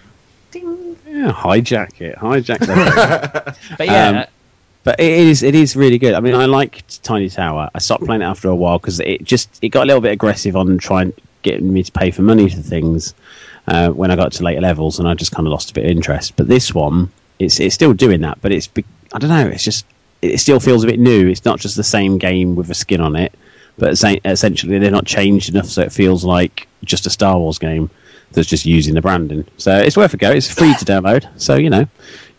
Yeah, hijack it, hijack that. But yeah, Um, but it is it is really good. I mean, I liked Tiny Tower. I stopped playing it after a while because it just it got a little bit aggressive on trying getting me to pay for money for things uh, when I got to later levels, and I just kind of lost a bit of interest. But this one, it's it's still doing that, but it's I don't know. It's just it still feels a bit new. It's not just the same game with a skin on it, but essentially they're not changed enough so it feels like just a Star Wars game that's just using the branding. So it's worth a go. It's free to download, so you know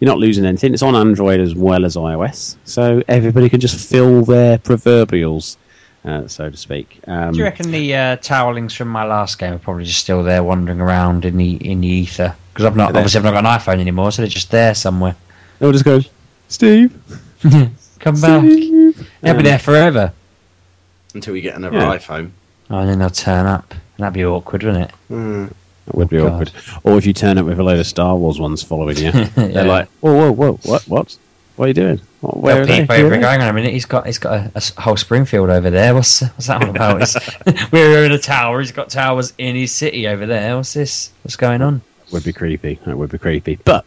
you're not losing anything. It's on Android as well as iOS, so everybody can just fill their proverbials, uh, so to speak. Um, do you reckon the uh, towerlings from my last game are probably just still there wandering around in the in the ether? Because I've not obviously I've not got an iPhone anymore, so they're just there somewhere. They'll just go, Steve. Come back. They'll be there forever. Until we get another Yeah. iPhone. Oh, and then they'll turn up. And that'd be awkward, wouldn't it? Hmm. That would be God. awkward. Or if you turn up with a load of Star Wars ones following you, Yeah. they're like, "Whoa, whoa, whoa! What? What? What are you doing? What, where are they? are over going on a minute. He's got he's got a, a whole Springfield over there. What's what's that all about? We're in a tower. He's got towers in his city over there. What's this? What's going on? would be creepy. That would be creepy. But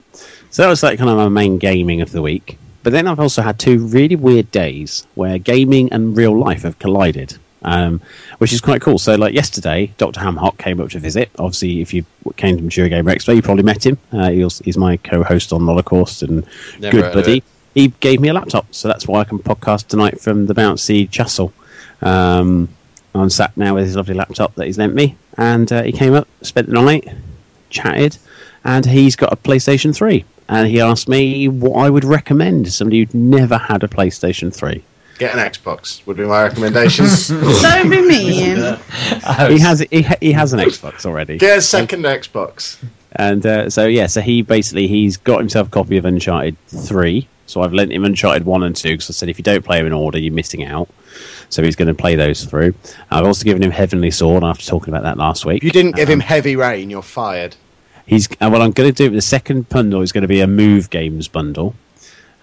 so that was like kind of my main gaming of the week. But then I've also had two really weird days where gaming and real life have collided, um, which is quite cool. So like yesterday, Dr. Hamhock came up to visit. Obviously, if you came to Mature Game Expo, you probably met him. Uh, he's, he's my co-host on Holocaust and Never good buddy. He gave me a laptop, so that's why I can podcast tonight from the bouncy castle. Um, I'm sat now with his lovely laptop that he's lent me, and uh, he came up, spent the night, chatted, and he's got a PlayStation 3. And he asked me what I would recommend to somebody who'd never had a PlayStation 3. Get an Xbox would be my recommendations. Don't be mean. He has he, ha- he has an Xbox already. Get a second Xbox. And uh, so yeah, so he basically he's got himself a copy of Uncharted three. So I've lent him Uncharted one and two because I said if you don't play them in order, you're missing out. So he's going to play those through. I've also given him Heavenly Sword after talking about that last week. If you didn't give him Heavy Rain, you're fired. He's uh, well. I'm going to do the second bundle is going to be a Move Games bundle,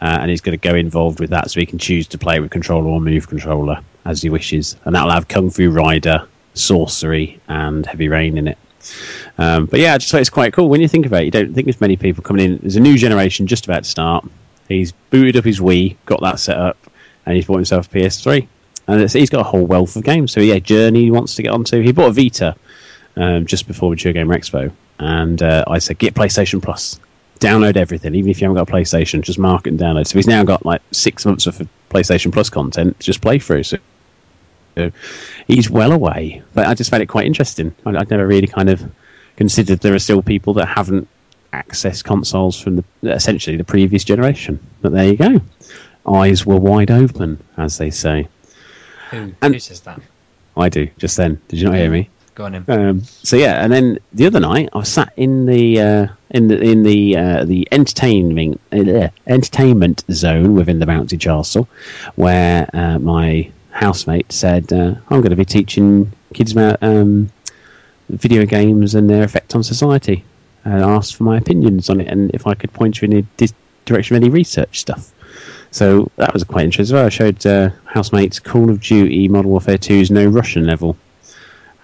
uh, and he's going to go involved with that, so he can choose to play with controller or Move controller as he wishes, and that'll have Kung Fu Rider, Sorcery, and Heavy Rain in it. Um, but yeah, I just thought it's quite cool when you think about it. You don't think there's many people coming in. There's a new generation just about to start. He's booted up his Wii, got that set up, and he's bought himself a PS3. And he's got a whole wealth of games. So yeah, Journey he wants to get onto. He bought a Vita um, just before Mature Gamer Expo, and uh, I said get PlayStation Plus, download everything, even if you haven't got a PlayStation, just mark it and download. So he's now got like six months of PlayStation Plus content to just play through. So so he's well away, but I just found it quite interesting. I, I'd never really kind of considered there are still people that haven't accessed consoles from the essentially the previous generation. But there you go, eyes were wide open, as they say. Who, And- who says that? I do. Just then, did you not hear me? Go on him. Um, so yeah, and then the other night I was sat in the uh, in the in the uh, the entertaining uh, entertainment zone within the bouncy castle, where uh, my housemate said, uh, "I'm going to be teaching kids about um, video games and their effect on society," and asked for my opinions on it and if I could point you in the di- direction of any research stuff. So that was quite interesting. as well. I showed uh, housemates Call of Duty Modern Warfare 2's No Russian level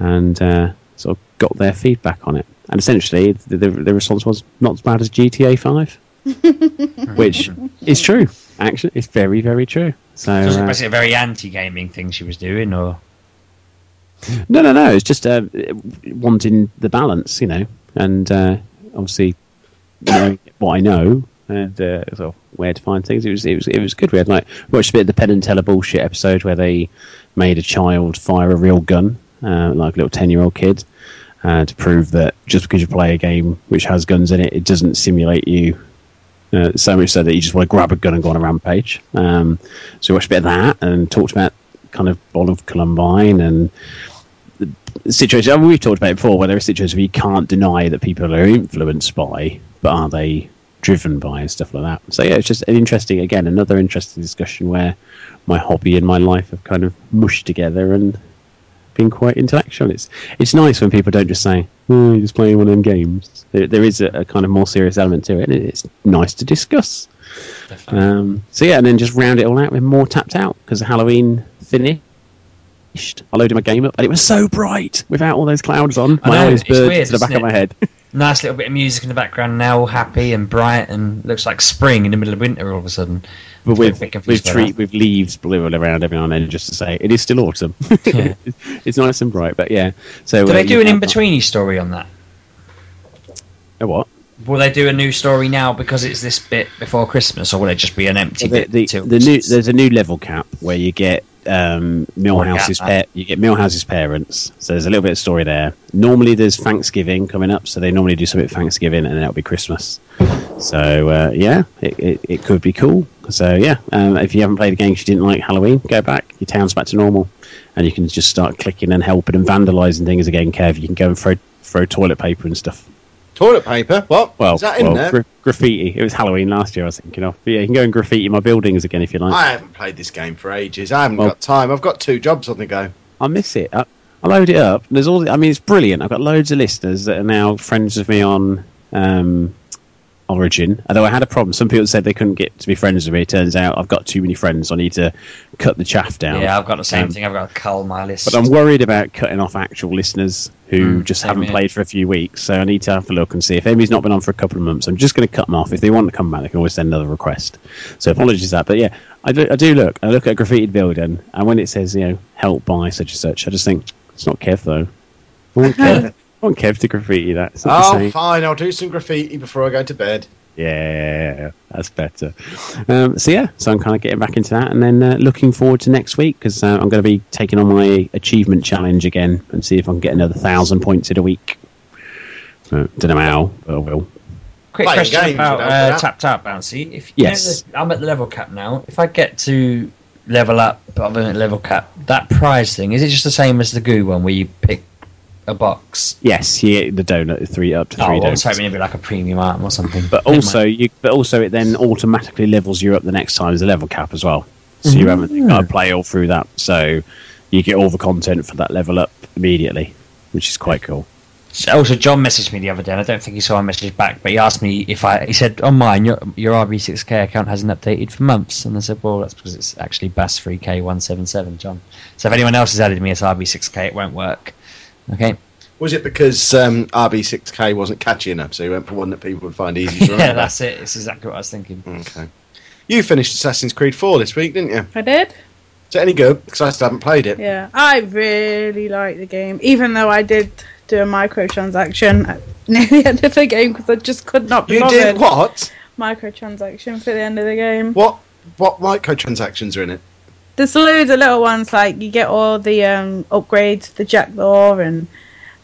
and uh, sort of got their feedback on it. And essentially, the, the, the response was not as bad as GTA 5, which is true. Actually, it's very, very true. So, So was it uh, a very anti-gaming thing she was doing, or no, no, no. It's just uh, wanting the balance, you know, and uh, obviously knowing what I know and uh, sort of where to find things. It was, it was, it was good. We had like watched a bit of the Penn and Teller bullshit episode where they made a child fire a real gun, uh, like a little ten-year-old kid, uh, to prove that just because you play a game which has guns in it, it doesn't simulate you. Uh, so much so that you just want to grab a gun and go on a rampage. Um, so we watched a bit of that and talked about kind of all of Columbine and situation. I mean, we've talked about it before, where there are situations where you can't deny that people are influenced by, but are they driven by and stuff like that. So yeah, it's just an interesting, again, another interesting discussion where my hobby and my life have kind of mushed together and been quite intellectual. It's it's nice when people don't just say, "Oh, you're just playing one of them games." There, there is a, a kind of more serious element to it, and it's nice to discuss. Um, so yeah, and then just round it all out with more tapped out because Halloween finished. I loaded my game up and it was so bright without all those clouds on. My know, eyes burst weird, to the back of my head. nice little bit of music in the background now, all happy and bright, and looks like spring in the middle of winter all of a sudden. but with with tree with leaves blowing around every now and then, just to say it is still autumn. Yeah. it's nice and bright, but yeah. So Do uh, they do an in betweeny story on that? A what? Will they do a new story now because it's this bit before Christmas, or will it just be an empty the, bit the, the new there's a new level cap where you get um, Milhouse's pa- you get Milhouse's parents. So there's a little bit of story there. Normally there's Thanksgiving coming up, so they normally do something Thanksgiving, and then it'll be Christmas. So uh, yeah, it, it, it could be cool. So yeah, um, if you haven't played a game 'cause you didn't like Halloween, go back. Your town's back to normal, and you can just start clicking and helping and vandalising things again. Kev, you can go and throw throw toilet paper and stuff. Toilet paper? What? Well, Is that in well, there? gra- graffiti. It was Halloween last year. I was thinking of. But yeah, you can go and graffiti my buildings again if you like. I haven't played this game for ages. I haven't Well- got time. I've got two jobs on the go. I miss it. I, I load it up. There's all. The, I mean, it's brilliant. I've got loads of listeners that are now friends with me on um, Origin. Although I had a problem. Some people said they couldn't get to be friends with me. It turns out I've got too many friends. I need to cut the chaff down. Yeah, I've got the same Um, thing. I've got to cull my list. But I'm worried about cutting off actual listeners who Mm, just haven't here. played for a few weeks. So I need to have a look and see if Amy's not been on for a couple of months. I'm just going to cut them off. If they want to come back, they can always send another request. So apologies for that. But yeah, I do, I do look. I look at a graffitied building, and when it says you know help by such and such, I just think it's not Kev though. I want Kev, I want to graffiti that. It's not Oh, fine. I'll do some graffiti before I go to bed. Yeah, that's better. Um, so yeah, so I'm kind of getting back into that, and then uh, looking forward to next week because uh, I'm going to be taking on my achievement challenge again and see if I can get another thousand points in a week. Uh, don't know how, but I will. Quick Playing question games, about you know, uh, tap tap bouncy. If you know Yes. the- I'm at the level cap now. If I get to level up, but I'm at level cap, that prize thing is it just the same as the goo one where you pick a box? Yes, you get the donut three up to Oh, three I was donuts. hoping it'd be like a premium item or something. But also, you but also it then automatically levels you up the next time as a level cap as well. So you mm. haven't got to play all through that. So you get all the content for that level up immediately, which is quite cool. So oh, also, John messaged me the other day, and I don't think he saw my message back, but he asked me if I. He said, "On mine, your your RB6K account hasn't updated for months," and I said, "Well, that's because it's actually Bass3K177, John. So if anyone else has added me as RB6K, it won't work." Okay. Was it because um, RB6K wasn't catchy enough, so you went for one that people would find easy to yeah, remember? that's it. It's exactly what I was thinking. Okay. You finished Assassin's Creed 4 this week, didn't you? I did. Is it any good? Because I still haven't played it. Yeah, I really like the game, even though I did do a microtransaction at near the end of the game because I just could not be You bothered. did what? Microtransaction for the end of the game. What what microtransactions are in it? There's loads of little ones like you get all the um, upgrades, the jackdaw, and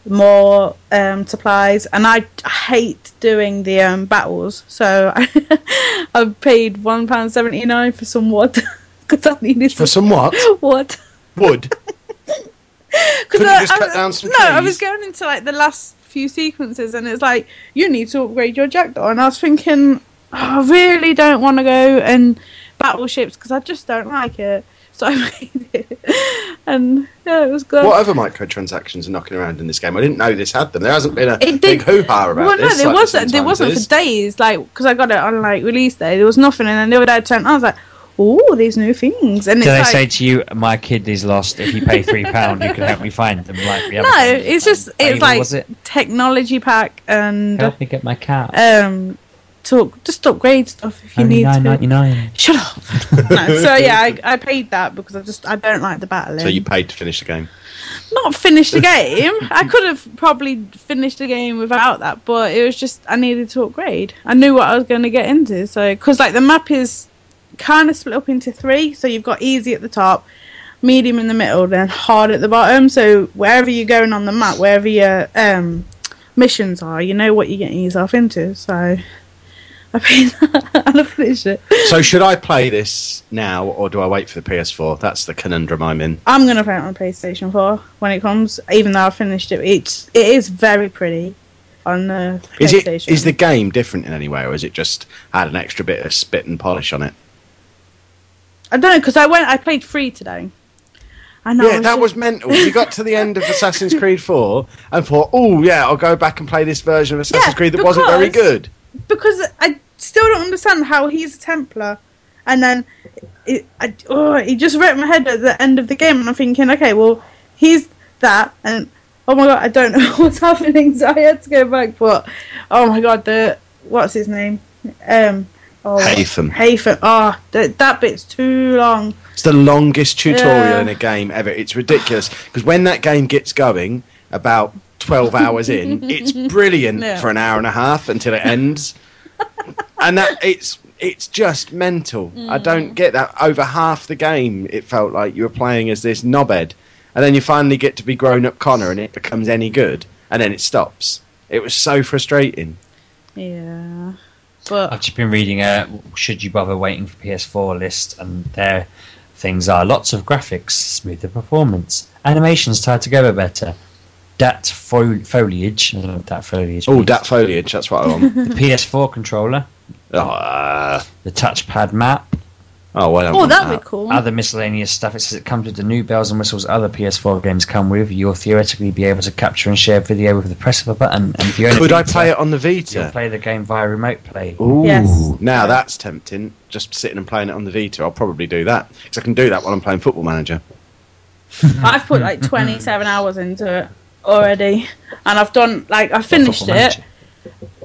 more um, supplies. And I hate doing the um, battles, so I, I've paid one pound seventy nine for some wood because I needed For some what? wood. Wood. Because I, just I- cut down some no, I was going into like the last few sequences, and it's like you need to upgrade your jackdaw, and I was thinking, oh, I really don't want to go and battleships because I just don't like it. So I made it, and yeah, it was good. What other microtransactions are knocking around in this game? I didn't know this had them. There hasn't been a It big did- hoo ha about well, no, this. there like wasn't. There wasn't is. for days, like because I got it on like release day. There was nothing, and then the other day I turned, I was like, oh, these new things, and Did it's I like, say to you, my kid is lost? If you pay three pound, you can help me find them. Like the no, it's just it's like it? technology pack and Help me get my cat. um, talk just upgrade stuff if you Only need nine to. ninety nine. Shut up. no, so yeah, I, I paid that because I just I don't like the battling. So you paid to finish the game. not finish the game. I could have probably finished the game without that, but it was just I needed to upgrade. I knew what I was going to get into, so because like the map is kind of split up into three, so you've got easy at the top, medium in the middle, then hard at the bottom. So wherever you're going on the map, wherever your um, missions are, you know what you're getting yourself into. So I paid that and I finished it. So should I play this now or do I wait for the PS4? That's the conundrum I'm in. I'm gonna play it on PlayStation 4 when it comes. Even though I finished it, it's it is very pretty on the Is PlayStation. is the game different in any way, or is it just had an extra bit of spit and polish on it? I don't know because I went. I played free today. I know. yeah, that was mental. You got to the end of Assassin's Creed 4 and thought, oh yeah, I'll go back and play this version of Assassin's Yeah, Creed that wasn't very good. Because I still don't understand how he's a Templar, and then it, I, oh, he just wrecked my head at the end of the game, and I'm thinking, okay, well, he's that, and oh my god, I don't know what's happening, so I had to go back. But oh my god, the what's his name? Um, oh, Haytham. Haytham. Oh, that that bit's too long. It's the longest tutorial Yeah. in a game ever. It's ridiculous because when that game gets going, about 12 hours in, it's brilliant Yeah. for an hour and a half until it ends. and that it's it's just mental. I mm. don't get that. Over half the game, it felt like you were playing as this knobhead, and then you finally get to be grown up Connor, and it becomes any good, and then it stops. It was so frustrating. Yeah, but I've just been reading a should you bother waiting for PS4 list, and there things are lots of graphics, smoother performance, animations tied together better, dat fo- foliage, I don't know dat foliage. Oh, means. that foliage. That's what I want. the PS4 controller, oh, uh, the touchpad map, Oh well. I Oh, that'd that. be cool. Other miscellaneous stuff. It says it comes with the new bells and whistles other PS4 games come with. You'll theoretically be able to capture and share video with the press of a button. And if you own a Could I play it on the You'll Vita? play the game via remote play. Ooh, Yes. now that's tempting. Just sitting and playing it on the Vita, I'll probably do that because I can do that while I'm playing Football Manager. I've put like 27 hours into it already, and I've done like I finished it.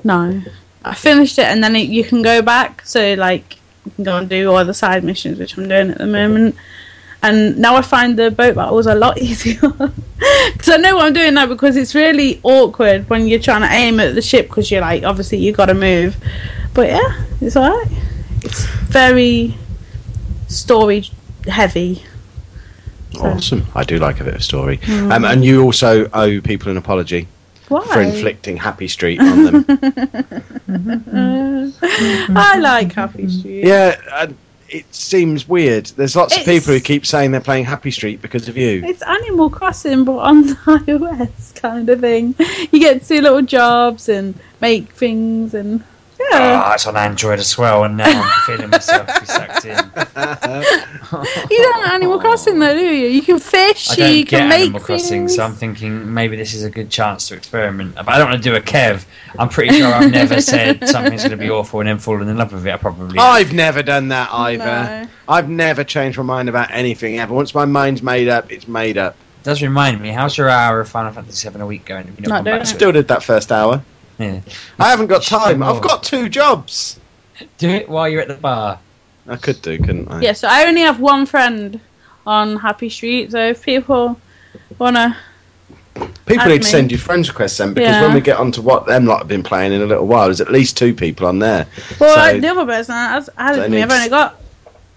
No, I finished it, and then it, you can go back. So like you can go and do all the side missions, which I'm doing at the moment. And now I find the boat battles a lot easier because I know what I'm doing now. Because it's really awkward when you're trying to aim at the ship because you're like obviously you've got to move. But yeah, it's alright. It's very story heavy. Awesome. I do like a bit of story. Hmm. Um, and you also owe people an apology Why? for inflicting Happy Street on them. I like Happy Street. yeah, it seems weird. There's lots of people who keep saying they're playing Happy Street because of you. It's Animal Crossing, but on iOS kind of thing. You get to do little jobs and make things, and yeah. Oh, it's on Android as well, and now I'm feeling myself be sucked in. you don't have Animal Crossing though, do you? You can fish, I don't you get can make Animal Crossing, things. so I'm thinking maybe this is a good chance to experiment. But I don't want to do a Kev. I'm pretty sure I've never said something's going to be awful and then fallen in love with it. I probably. I've never done that either. No. I've never changed my mind about anything ever. Once my mind's made up, it's made up. It does remind me. How's your hour of Final Fantasy VII a week going? Have you Not gone doing back it. Still did that first hour. Yeah. I haven't got time. I've got two jobs. Do it while you're at the bar. I could do, couldn't I? Yeah, so I only have one friend on Happy Street, so if people wanna, People need to send you friends requests then, because Yeah. when we get onto what them lot have been playing in a little while, there's at least two people on there. well, So- the other person has added They me. I've to- only got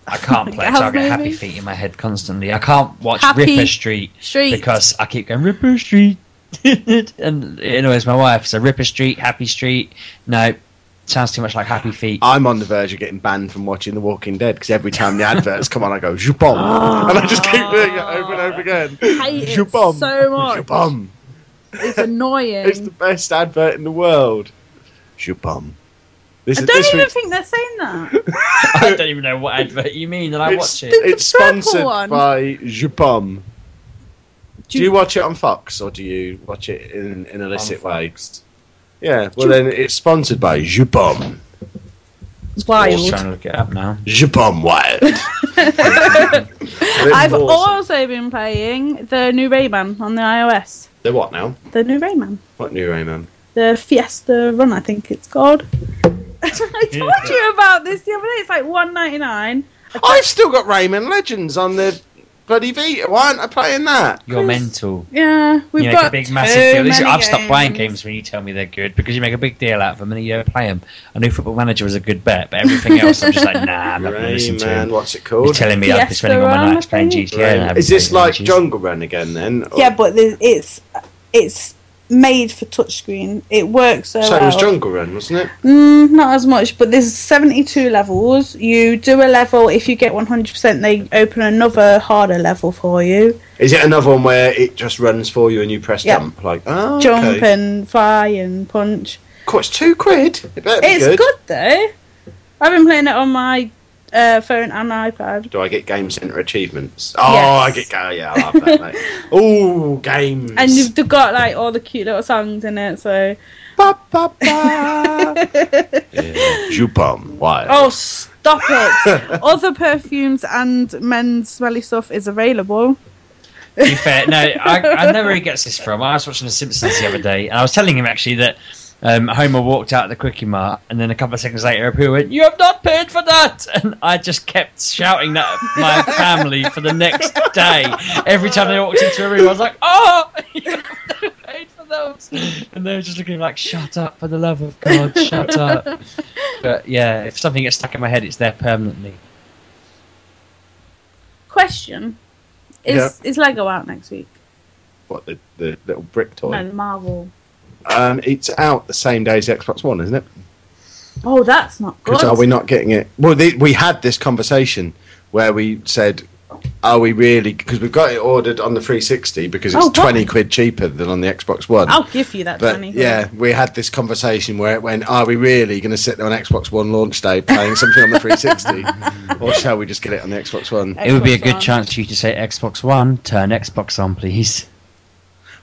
I can't play, Gav, so I get happy maybe? feet in my head constantly. I can't watch Happy Ripper Street Street. because I keep going Ripper Street, and it annoys my wife. So Ripper Street, Happy Street, no, sounds too much like Happy Feet. I'm on the verge of getting banned from watching The Walking Dead because every time the adverts come on, I go Jupom, and I just keep doing it over and over again. hate Jupom, so much. Jupom. It's annoying. It's the best advert in the world. Jupom. This I is don't even week's- think they're saying that. I don't even know what advert you mean, and I it's, watch it. it's The sponsored one. by Jupom. Do you watch it on Fox or do you watch it in an illicit way? Fox. Yeah, well then it's sponsored by Jupom. Wild. Just Wild. trying to look it up now. Jupom Wild. I've also been playing the new Rayman on the iOS. The what now? The new Rayman. What new Rayman? The Fiesta Run, I think it's called. I told you about this the other day. It's like one ninety nine. I've still got Rayman Legends on the bloody Vita. Why aren't I playing that? You're mental. Yeah, we've you make got a big massive deal. I've stopped buying games. games when you tell me they're good because you make a big deal out of them and then you don't play them. I knew Football Manager was a good bet, but everything else I'm just like, nah, I'm not going to listen to Rayman, him. what's it He's called? telling me I've been spending all my nights playing think. GTA. and Is this like. Jungle Run again then? Or- Yeah, but it's it's made for touchscreen. It works so, so well. it was Jungle Run, wasn't it? Mm, not as much, but there's 72 levels. You do a level, if you get 100%, they open another harder level for you. Is it another one where it just runs for you and you press Yeah. jump? Like, oh, Jump okay. and fly and punch. Of course, two quid. It It's good. good. though. I've been playing it on my uh, phone and iPad. Do I get Game Center achievements? Oh, Yes. I get. Oh, yeah, I love that. mate. Oh, games. And you've got like all the cute little songs in it, so. Ba, ba, ba. yeah. Jupom. Why? Oh, stop it! Other perfumes and men's smelly stuff is available. To be fair, no, I, I know where he gets this from. I was watching The Simpsons the other day, and I was telling him actually that um, Homer walked out of the Kwik-E-Mart, and then a couple of seconds later, Apu went, "You have not paid for that!" And I just kept shouting that at my family for the next day. Every time they walked into a room, I was like, "Oh, you have not paid for those!" And they were just looking like, "Shut up! For the love of God, shut up!" But yeah, if something gets stuck in my head, it's there permanently. Question: Is is Lego out next week? What the, the little brick toy? No, Marvel. Um, it's out the same day as the Xbox One, isn't it? Oh, that's not good. Are we not getting it? Well, the, we had this conversation where we said are we really? Because we've got it ordered on the 360 because it's Oh, what? 20 quid cheaper than on the Xbox One. I'll give you that But money. yeah, we had this conversation where it went, are we really going to sit there on Xbox One launch day playing something on the 360? or shall we just get it on the Xbox One? It would be a Xbox good One. chance for you to say Xbox One, turn Xbox on, please.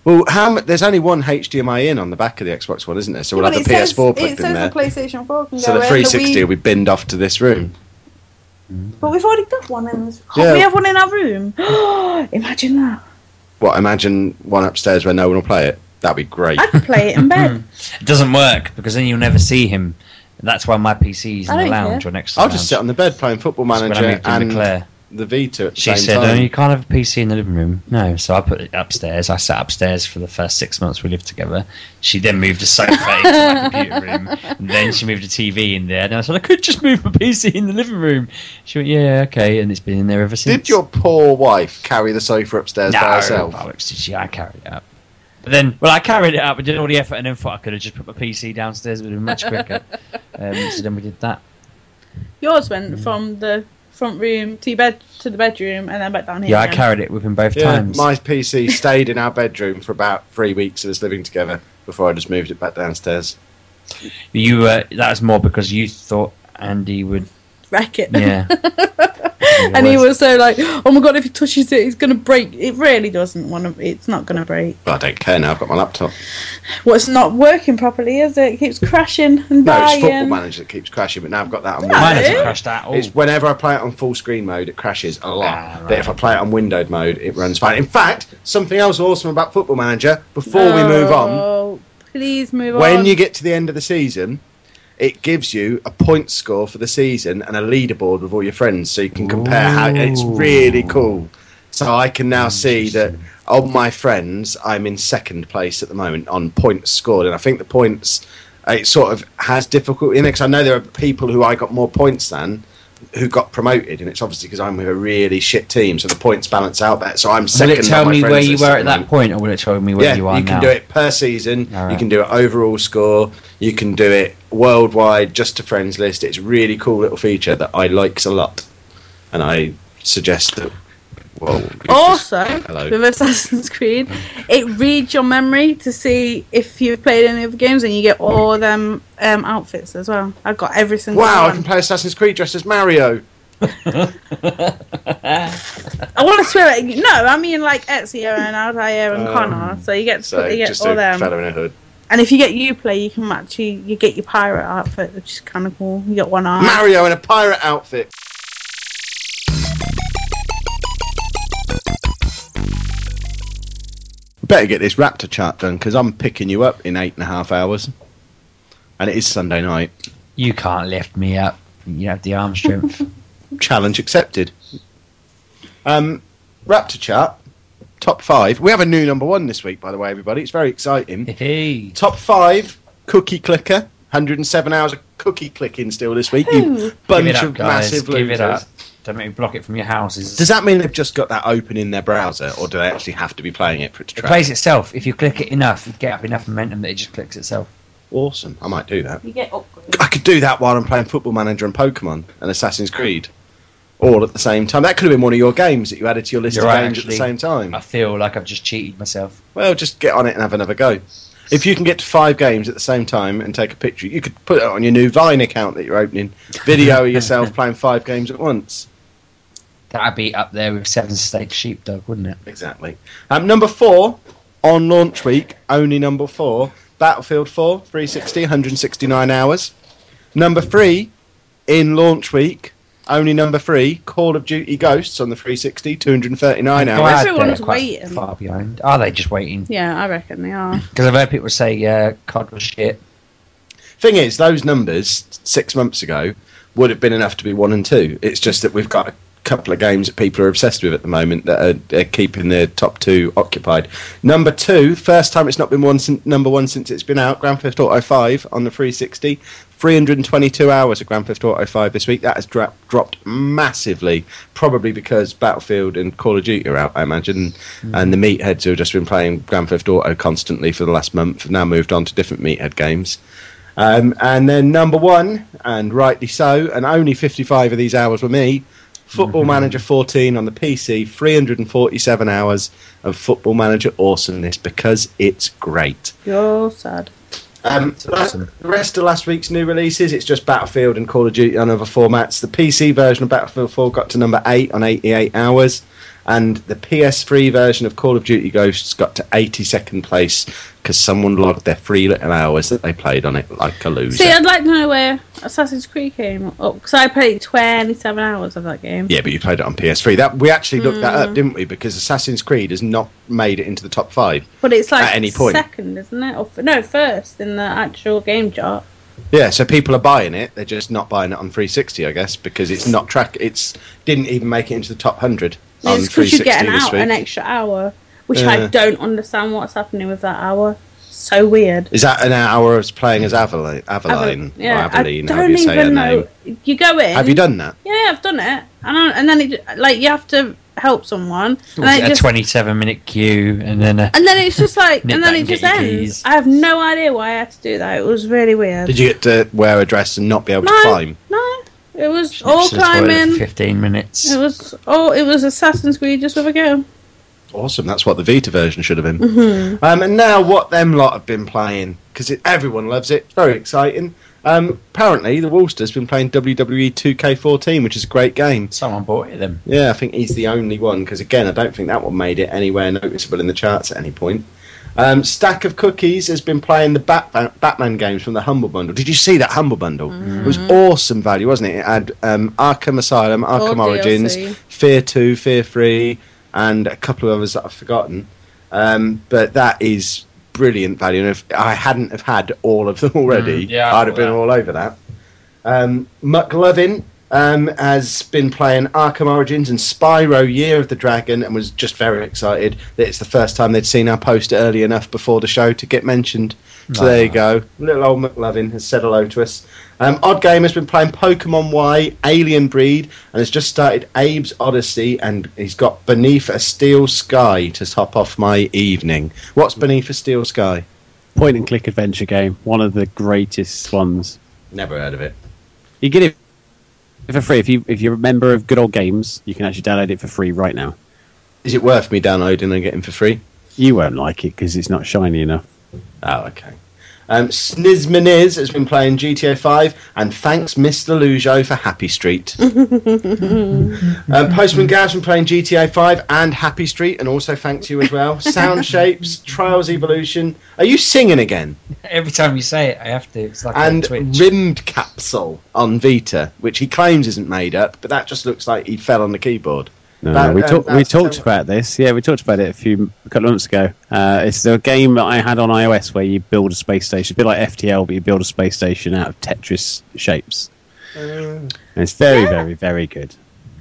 Well, how mu- there's only one HDMI in on the back of the Xbox One, isn't there? So we'll But have the PS4 It plugged in says there. the PlayStation 4 can So go the 360 Wii- will be binned off to this room. But we've already got one in this. Can't Yeah. we have one in our room? Imagine that. What, imagine one upstairs where no one will play it? That'd be great. I could play it in bed. It doesn't work because then you'll never see him. That's why my PC's in the lounge care. or next to I'll the just sit on the bed playing Football That's when I Manager and with Claire. The Vita at the She same said, time. "Oh, you can't have a PC in the living room." No, so I put it upstairs. I sat upstairs for the first six months we lived together. She then moved a sofa into my computer room, and then she moved a TV in there. And I said, "I could just move my PC in the living room." She went, "Yeah, okay," and it's been in there ever since. Did your poor wife carry the sofa upstairs no, by herself? bollocks, did she? I carried it up. But then, well, I carried it up. I did all the effort, and then thought I could have just put my PC downstairs. It would have been much quicker. um, so then we did that. Yours went from the front room to your bed to the bedroom and then back down here. Yeah, I carried it with him both Yeah, times. my PC stayed in our bedroom for about three weeks of us living together before I just moved it back downstairs. You uh, that was more because you thought Andy would. Wreck it. Yeah. and he was so like, oh my god, if he touches it, it's gonna break. It really doesn't want to. It's not gonna break. But I don't care now. I've got my laptop. Well, it's not working properly, is it? It keeps crashing and No, it's. Football Manager that keeps crashing. But now I've got that on. No. Mine Windows. hasn't crashed at all. It's whenever I play it on full screen mode, it crashes a lot. Ah, But if I play it on windowed mode, it runs fine. In fact, something else awesome about Football Manager. Before we move on, Oh, please move on. when you get to the end of the season, it gives you a point score for the season and a leaderboard with all your friends, so you can compare how. It's really cool. So I can now see that of my friends, I'm in second place at the moment on points scored, and I think the points it sort of has difficulty in it. 'cause I know there are people who I got more points than who got promoted, and it's obviously because I'm with a really shit team, so the points balance out there. So I'm second. Will it tell me where you were at that point, or will it tell me where yeah, you are you can now? do it per season. All You can do it overall score. You can do it worldwide, just to friends list. It's a really cool little feature that I likes a lot, and I suggest that. Well, you just- Also, with Assassin's Creed, it reads your memory to see if you've played any other games, and you get all them um, outfits as well. I've got every single wow, I can play Assassin's Creed dressed as Mario. I want to swear it. No, I mean like Ezio and Altair and Um, Connor. So you get So you get just all a them. fellow in a hood. And if you get Uplay, you can actually you get your pirate outfit, which is kind of cool. You get one arm. Mario in a pirate outfit. Better get this Raptr chart done because I'm picking you up in eight and a half hours, and it is Sunday night. You can't lift me up. You have the arm strength. Challenge accepted. Um, Raptr chart, top five. We have a new number one this week, by the way, everybody. It's very exciting. hey, Top five, Cookie Clicker. 107 hours of cookie clicking still this week. You bunch give it up, of guys. massive Give losers. It up. Don't make me block it from your houses. Does that mean they've just got that open in their browser, or do they actually have to be playing it for it to track? it plays itself. If you click it enough, you get up enough momentum that it just clicks itself. Awesome. I might do that. You get upgrades. I could do that while I'm playing Football Manager and Pokemon and Assassin's Creed, all at the same time. That could have been one of your games that you added to your list You're of right, games at the same time. I feel like I've just cheated myself. Well, just get on it and have another go. If you can get to five games at the same time and take a picture, you could put it on your new Vine account that you're opening. Video yourself playing five games at once. That'd be up there with Seven State Sheepdog, wouldn't it? Exactly. Um, number four on launch week, only number four, Battlefield 4, 360, 169 hours. Number three in launch week, only number three, Call of Duty Ghosts on the 360, 239 I'm hours. glad Everyone's they're quite waiting. Far behind. Are they just waiting? Yeah, I reckon they are. Because I've heard people say uh, COD was shit. Thing is, those numbers six months ago would have been enough to be one and two. It's just that we've got a couple of games that people are obsessed with at the moment that are, are keeping the top two occupied. Number two, first time it's not been one sin- number one since it's been out. Grand Theft Auto 5 on the 360, 322 hours of Grand Theft Auto 5 this week. That has dra- dropped massively, probably because Battlefield and Call of Duty are out, I imagine. And the meatheads who have just been playing Grand Theft Auto constantly for the last month have now moved on to different meathead games. Um, and then number one, and rightly so, and only 55 of these hours were me, Football Manager 14 on the PC, 347 hours of Football Manager awesomeness because it's great. You're sad. Um, awesome. The rest of last week's new releases, it's just Battlefield and Call of Duty on other formats. The PC version of Battlefield 4 got to number 8 on 88 hours, and the PS3 version of Call of Duty Ghosts got to 82nd place because someone logged their three little hours that they played on it like a loser. See, I'd like to know where Assassin's Creed came up because I played 27 hours of that game. yeah, but you played it on PS3. That we actually looked that Mm. up, didn't we? Because Assassin's Creed has not made it into the top five. But it's like At any point. second, isn't it? Or f- no, first in the actual game chart. Yeah, so people are buying it. They're just not buying it on 360, I guess, because it's not track. It's didn't even make it into the top hundred It's um, because 360 you get an, this hour, week. an extra hour, which Yeah. I don't understand what's happening with that hour. So weird. Is that an hour of playing as Aveline? Aveline, Ava- yeah, or Aveline, I don't you say even know. name. You go in. Have you done that? Yeah, I've done it, and, I, and then it, like you have to help someone, and Was then it it a just 27 minute queue and then a. and then it's just like, and then it just ends. keys. I have no idea why I had to do that. It was really weird. Did you get to wear a dress and not be able to climb? no, it was Snips all to the toilet for climbing. 15 minutes. It was oh, it was Assassin's Creed just with a go. Awesome. That's what the Vita version should have been. Mm-hmm. Um, and now, what them lot have been playing because everyone loves it. It's very exciting. Um, apparently, the Wolster's been playing WWE 2K14, which is a great game. Someone bought it then. Yeah, I think he's the only one because again, I don't think that one made it anywhere noticeable in the charts at any point. Um, Stack of Cookies has been playing the Batman, Batman games from the Humble Bundle. Did you see that Humble Bundle? It was awesome value, wasn't it? It had um, Arkham Asylum, Arkham All Origins, DLC. Fear 2, Fear 3, and a couple of others that I've forgotten. Um, but that is brilliant value. And if I hadn't have had all of them already, Mm, yeah, I I'd have been that. all over that. Um, McLovin um, has been playing Arkham Origins and Spyro Year of the Dragon and was just very excited that it's the first time they'd seen our post early enough before the show to get mentioned. So there you go. Little old McLovin has said hello to us. Um, Odd Game has been playing Pokemon Y, Alien Breed, and has just started Abe's Odyssey, and he's got Beneath a Steel Sky to top off my evening. What's Beneath a Steel Sky? Point and click adventure game, one of the greatest ones. Never heard of it. You get it for free if you if you're a member of Good Old Games. You can actually download it for free right now. Is it worth me downloading and getting for free? You won't like it because it's not shiny enough. Oh, okay. Um, Snizmaniz has been playing GTA 5, and thanks Mr. Lujo for Happy Street. um, Postman Gav's been playing GTA 5 and Happy Street, and also thanks you as well. Sound Shapes, Trials Evolution. Are you singing again? Every time you say it, I have to. It's like and a Rymdkapsel on Vita, which he claims isn't made up, but that just looks like he fell on the keyboard. No, That- we, uh, talk, we that's- talked about this. Yeah, we talked about it a few a couple of months ago. Uh, it's a game that I had on iOS where you build a space station, a bit like FTL, but you build a space station out of Tetris shapes. And it's very, Yeah. very, very good.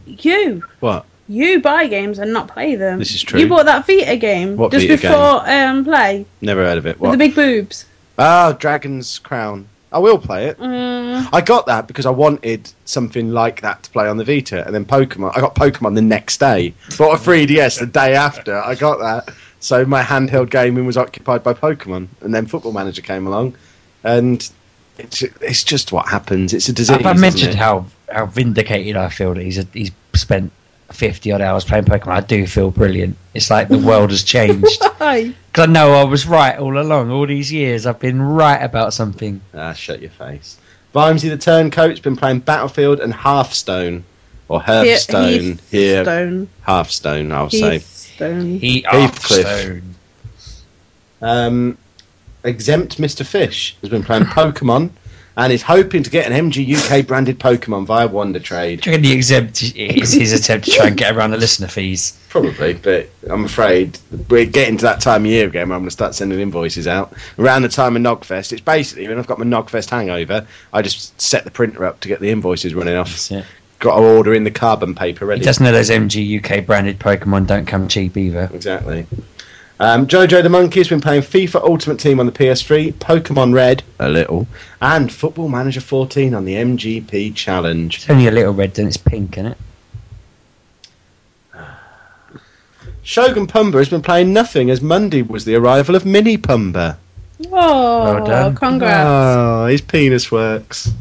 You, What? you buy games and not play them. This is true. You bought that Vita game What just Vita before um play Never heard of it. with the big boobs. Ah, Dragon's Crown. I will play it. Mm, I got that because I wanted something like that to play on the Vita, and then Pokemon. I got Pokemon the next day. Bought a 3DS the day after. I got that, so my handheld gaming was occupied by Pokemon, and then Football Manager came along, and it's it's just what happens. It's a disease. Have I isn't mentioned how, how vindicated I feel that he's a, he's spent 50 odd hours playing Pokemon? I do feel brilliant. It's like the world has changed. hi. Because I know I was right all along. All these years, I've been right about something. Ah, shut your face. Vimesy the Turncoat's been playing Battlefield and Hearthstone, or Hearthstone here. Stone. Hearthstone, I'll say. Stone. He Heathcliff. Um, exempt Mr. Fish has been playing Pokemon and is hoping to get an MG UK branded Pokemon via Wonder Trade. Do you the exempt is his attempt to try and get around the listener fees? Probably, but I'm afraid we're getting to that time of year again where I'm going to start sending invoices out. Around the time of Nogfest, it's basically when I've got my Nogfest hangover, I just set the printer up to get the invoices running off. That's it. Got to order in the carbon paper He ready. doesn't know those MG UK branded Pokemon don't come cheap either. Exactly. Um, Jojo the Monkey has been playing FIFA Ultimate Team on the PS3, Pokemon Red, a little, and Football Manager 14 on the MGP Challenge. It's only a little red, then it's pink, isn't it? Shogun Pumba has been playing nothing as Monday was the arrival of Mini Pumba. Oh, Well done. congrats. Oh, his penis works.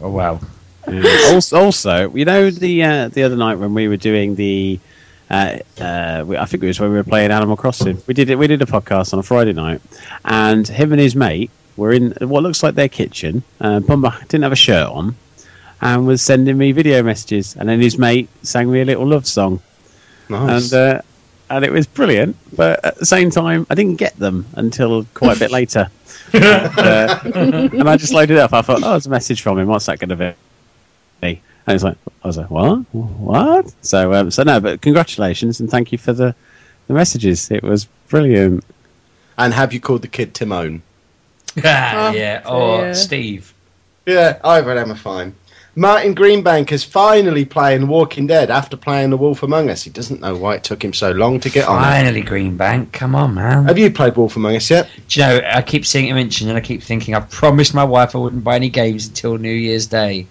Oh wow. Yeah. also, also, you know, the uh, the other night when we were doing the, uh, uh, we- I think it was when we were playing Animal Crossing. We did it. We did a podcast on a Friday night, and him and his mate were in what looks like their kitchen. Uh, Pumba didn't have a shirt on, and was sending me video messages. And then his mate sang me a little love song, Nice. and uh, and it was brilliant. But at the same time, I didn't get them until quite a bit later. and, uh, and I just loaded it up. I thought, oh, it's a message from him. What's that going to be? And it's like, I was like, what? What? So, um, so no, but congratulations and thank you for the, the messages. It was brilliant. and have you called the kid Timon? Ah, yeah. or dear. Steve. Yeah, either of them are fine. Martin Greenbank is finally playing Walking Dead after playing The Wolf Among Us. He doesn't know why it took him so long to get on. Finally, Greenbank. Come on, man. Have you played Wolf Among Us yet? Do you know, I keep seeing it mentioned, and I keep thinking, I promised my wife I wouldn't buy any games until New Year's Day.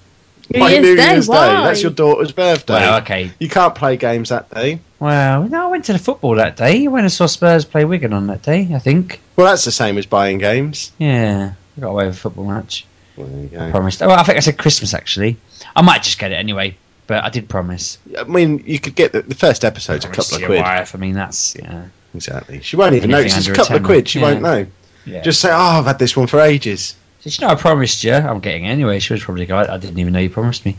New By Year's New Day, Year's why? That's your daughter's birthday. Well, okay. You can't play games that day. Well, no, I went to the football that day. I went and saw Spurs play Wigan on that day, I think. Well, that's the same as buying games. Yeah, I got away with a football match. Well, there you I promised. Oh, I think I said Christmas, actually. I might just get it anyway, but I did promise. I mean, you could get the, the first episode's a couple of quid. wife. I mean, that's, yeah. Exactly. She won't even Anything notice. It's a under a couple of quid. She Yeah. won't know. yeah. Just say, "Oh, I've had this one for ages." So, you know, I promised you. I'm getting it anyway. She was probably going, I didn't even know you promised me.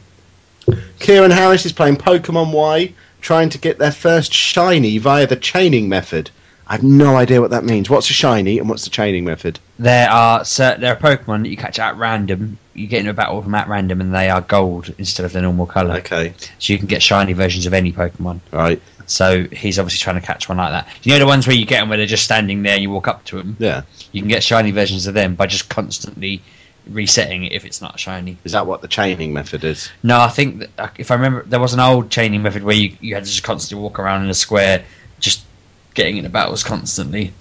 Kieran Harris is playing Pokemon Y, trying to get their first shiny via the chaining method. I have no idea what that means. What's a shiny and what's the chaining method? There are certain, there are Pokemon that you catch at random. You get into a battle with them at random, and they are gold instead of the normal color. Okay, So you can get shiny versions of any Pokemon. right. So he's obviously trying to catch one like that. You know the ones where you get them where they're just standing there and you walk up to them. Yeah. You can get shiny versions of them by just constantly resetting it if it's not shiny. Is that what the chaining method is? No, I think that, uh, if I remember, there was an old chaining method where you, you had to just constantly walk around in a square, just getting into battles constantly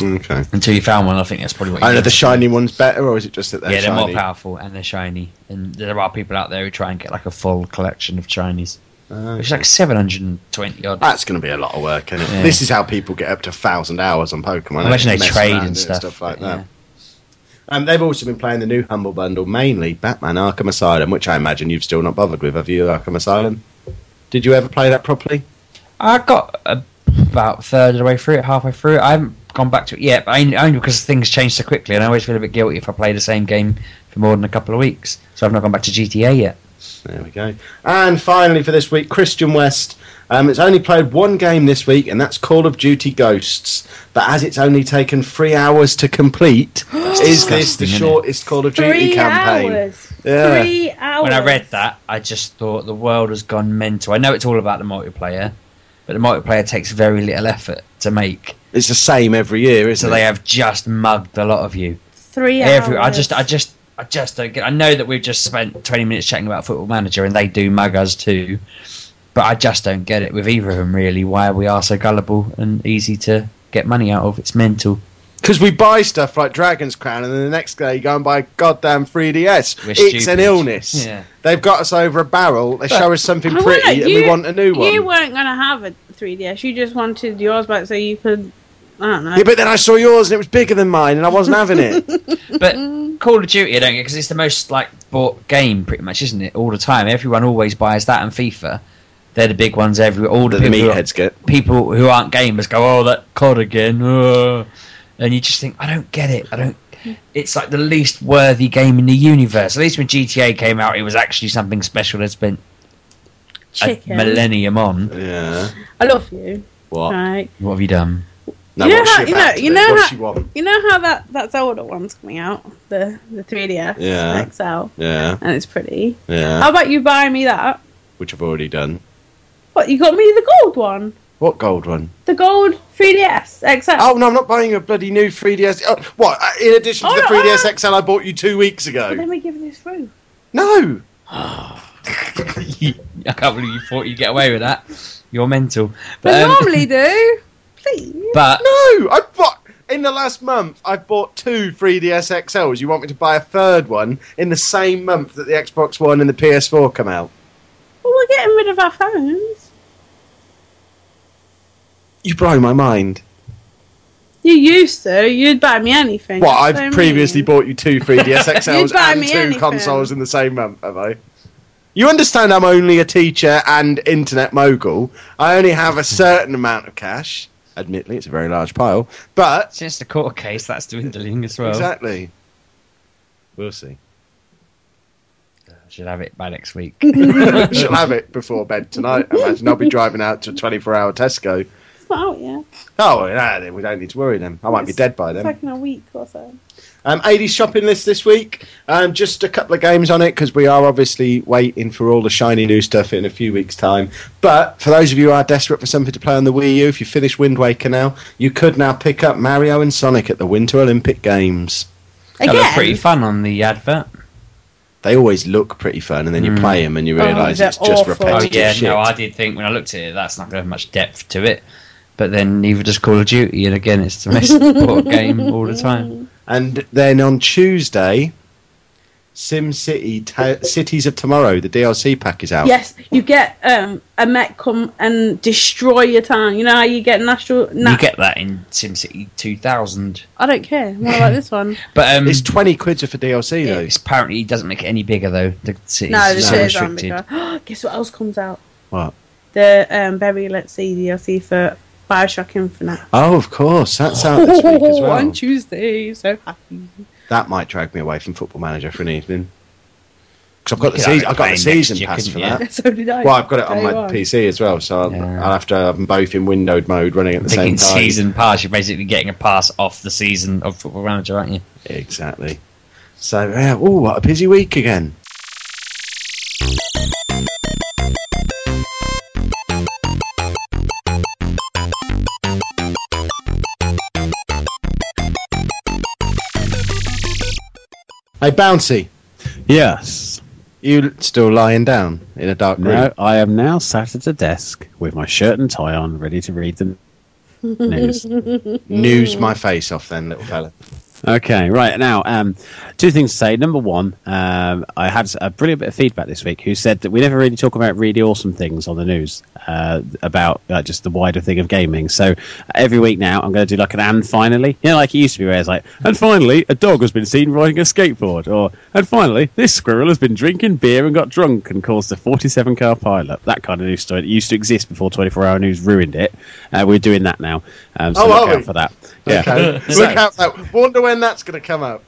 Okay. until you found one. I think that's probably what. You are the shiny ones better, or is it just that they're yeah, they're shiny? more powerful and they're shiny. And there are people out there who try and get like a full collection of shinies. Which is like 720 odd. That's going to be a lot of work, isn't it? Yeah. This is how people get up to thousand hours on Pokemon. I imagine they Mess trade around and doing stuff. like yeah. that. Um, they've also been playing the new Humble Bundle, mainly Batman Arkham Asylum, which I imagine you've still not bothered with. Have you, Arkham Asylum? Did you ever play that properly? I got a, about a third of the way through it, halfway through it. I haven't gone back to it yet, but only, only because things change so quickly, and I always feel a bit guilty if I play the same game for more than a couple of weeks. So I've not gone back to GTA yet. There we go. And finally, for this week, Christian West. Um, it's only played one game this week, and that's Call of Duty Ghosts. But as it's only taken three hours to complete, is this the disgusting, isn't it? shortest Call of Duty Three campaign? hours. Yeah. Three hours. When I read that, I just thought the world has gone mental. I know it's all about the multiplayer, but the multiplayer takes very little effort to make. It's the same every year, isn't So it? they have just mugged a lot of you. Three Every, I just, I just, I just don't get. I know that we've just spent 20 minutes chatting about Football Manager, and they do mug us too. But I just don't get it with either of them really. Why we are so gullible and easy to get money out of. It's mental. Because we buy stuff like Dragon's Crown, and then the next day you go and buy a goddamn 3DS. We're it's stupid. an illness. Yeah. They've got us over a barrel. They show us something pretty, wonder, and we want a new one. You weren't going to have a 3DS. You just wanted yours back so you could. I don't know. Yeah, but then I saw yours, and it was bigger than mine, and I wasn't having it. But Call of Duty, I don't get because it's the most like bought game, pretty much, isn't it? All the time, everyone always buys that and FIFA. They're the big ones. Every all the, the people, who, meatheads get. people who aren't gamers go, "Oh, that COD again," uh," and you just think, "I don't get it. I don't." It's like the least worthy game in the universe. At least when GTA came out, it was actually something special that's been a millennium on. Yeah. I love you. What? Right. What have you done? No, You know what's how- she you about know- you know how- she want? You know how that that Zelda one's coming out, the the 3DS Yeah. XL, Yeah. and it's pretty. Yeah. How about you buy me that? Which I've already done. What you got me the gold one, What gold one? the gold 3DS XL. Oh no, I'm not buying a bloody new 3DS. Oh, what? uh, In addition to Oh, the 3DS oh. XL I bought you two weeks ago. Let me give this through. No. I can't believe you thought you'd get away with that. You're mental. But um, normally do. Please. but No. I bought in the last month. I bought two 3DS XLs. You want me to buy a third one in the same month that the Xbox One and the PS4 come out? Well, we're getting rid of our phones. You blow my mind. You used to. You'd buy me anything. What? That's I've so previously mean. bought you two 3DS XLs and two anything. consoles in the same month, have I? You understand I'm only a teacher and internet mogul. I only have a certain amount of cash. Admittedly, it's a very large pile, but Since the court case, that's dwindling as well. exactly. We'll see. Uh, should have it by next week. She'll have it before bed tonight. I imagine I'll be driving out to a 24-hour Tesco. It's not out yet. Oh, nah, then we don't need to worry then. I might be dead by It's then. like in a week or so. Um, 80 shopping list this week. Um, just a couple of games on it because we are obviously waiting for all the shiny new stuff in a few weeks' time. But for those of you who are desperate for something to play on the Wii U, if you finish Wind Waker now, you could now pick up Mario and Sonic at the Winter Olympic Games. That looked Again? pretty fun on the advert. They always look pretty fun, and then you Mm. play them and you Oh, realise they're it's just awful. Oh yeah, shit. no, I did think when I looked at it, that's not going to have much depth to it. But then neither does Call of Duty, and again, it's the most important game all the time. And then on Tuesday, Sim City Ta- Cities of Tomorrow, the DLC pack is out. Yes, you get um, a mech come and destroy your town. You know how you get national. Na- You get that in Sim City 2000, I don't care. What like this one? but um, It's 20 quid for the DLC though. it's apparently it doesn't make it any bigger though. The city's no, the so cities aren't restricted. bigger. Guess what else comes out? What? The um, Burial at Sea DLC for Bioshock Infinite. Oh, of course, that's out this week as well. on Tuesday. So happy. That might drag me away from Football Manager for an evening. Because I've got the season, I've got the season year, pass for couldn't that. So did I. Well, I've got it on my one. PC as well, so I'll, Yeah. I'll have to have them both in windowed mode running at the same Thinking time. season pass, you're basically getting a pass off the season of Football Manager, aren't you? Exactly. So, yeah, oh, what a busy week again. Hey, Bouncy, Yes. you still lying down in a dark room? No, I am now sat at a desk with my shirt and tie on, ready to read the news. News my face off then, little fella. Okay, right now, um, two things to say. Number one, um, I had a brilliant bit of feedback this week who said that we never really talk about really awesome things on the news uh, about uh, just the wider thing of gaming. So every week now, I'm going to do like an and finally, you know, like it used to be, where it's like, and finally, a dog has been seen riding a skateboard, or and finally, this squirrel has been drinking beer and got drunk and caused a 47 car pileup. That kind of news story that used to exist before 24 Hour News ruined it. Uh, we're doing that now, um, so Oh, look are out we? for that. Yeah. Okay. Look out that. Wonder when that's going to come out.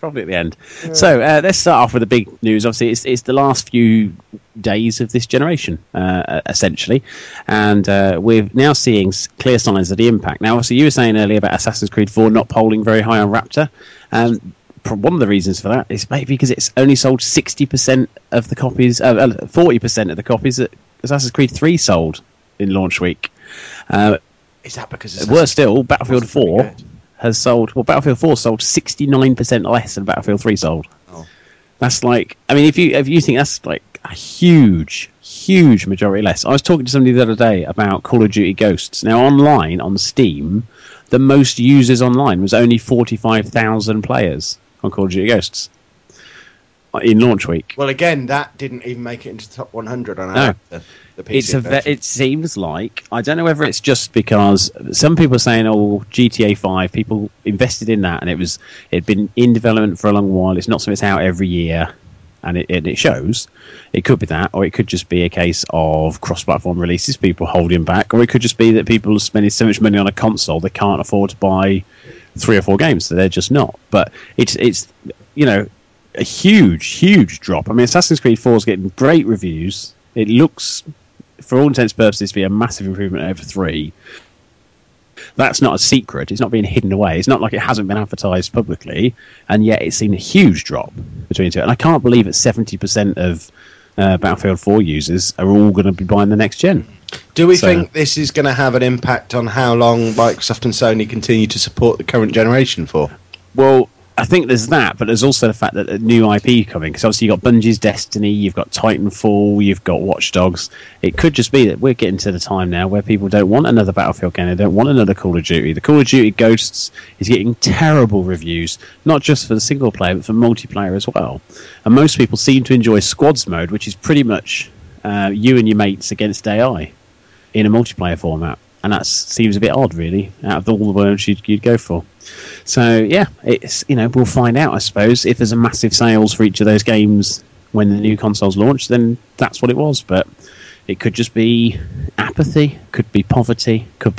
Probably at the end. So uh, let's start off with the big news. Obviously, it's, it's the last few days of this generation, uh, essentially, and uh, we're now seeing clear signs of the impact. Now, obviously, you were saying earlier about Assassin's Creed 4 not polling very high on Raptr. Um, pro- one of the reasons for that is maybe because it's only sold 60% of the copies, uh, uh, 40% of the copies that Assassin's Creed 3 sold in launch week. Uh, Is that because it's Worse still, Battlefield 4 good. Has sold. Well, Battlefield 4 sold 69% less than Battlefield 3 sold. Oh. That's like, I mean, if you if you think that's like a huge, huge majority less. I was talking to somebody the other day about Call of Duty Ghosts. Now, online on Steam, the most users online was only 45,000 players on Call of Duty Ghosts in launch week. Well, again, that didn't even make it into the top 100 on No. our, the, the PC it's a ve- it seems like I don't know whether it's just because some people are saying oh GTA 5 people invested in that and it was it'd been in development for a long while. It's not something that's out every year and it, it, it shows. It could be that or it could just be a case of cross-platform releases people holding back or it could just be that people are spending so much money on a console they can't afford to buy three or four games so they're just not. But it's it's you know a huge huge drop. I mean Assassin's Creed 4 is getting great reviews. It looks for all intents and purposes, be a massive improvement over three. That's not a secret. It's not being hidden away. It's not like it hasn't been advertised publicly, and yet it's seen a huge drop between two. And I can't believe that seventy percent of uh, Battlefield Four users are all going to be buying the next gen. Do we so- think this is going to have an impact on how long Microsoft and Sony continue to support the current generation for? Well, I think there's that, but there's also the fact that a new IP coming. Because obviously you've got Bungie's Destiny, you've got Titanfall, you've got Watch Dogs. It could just be that we're getting to the time now where people don't want another Battlefield game. They don't want another Call of Duty. The Call of Duty Ghosts is getting terrible reviews, not just for the single player, but for multiplayer as well. And most people seem to enjoy Squads mode, which is pretty much uh, you and your mates against AI in a multiplayer format. And that seems a bit odd, really, out of all the words you'd, you'd go for. So yeah, it's you know we'll find out I suppose if there's a massive sales for each of those games when the new consoles launched, then that's what it was. But it could just be apathy, could be poverty, could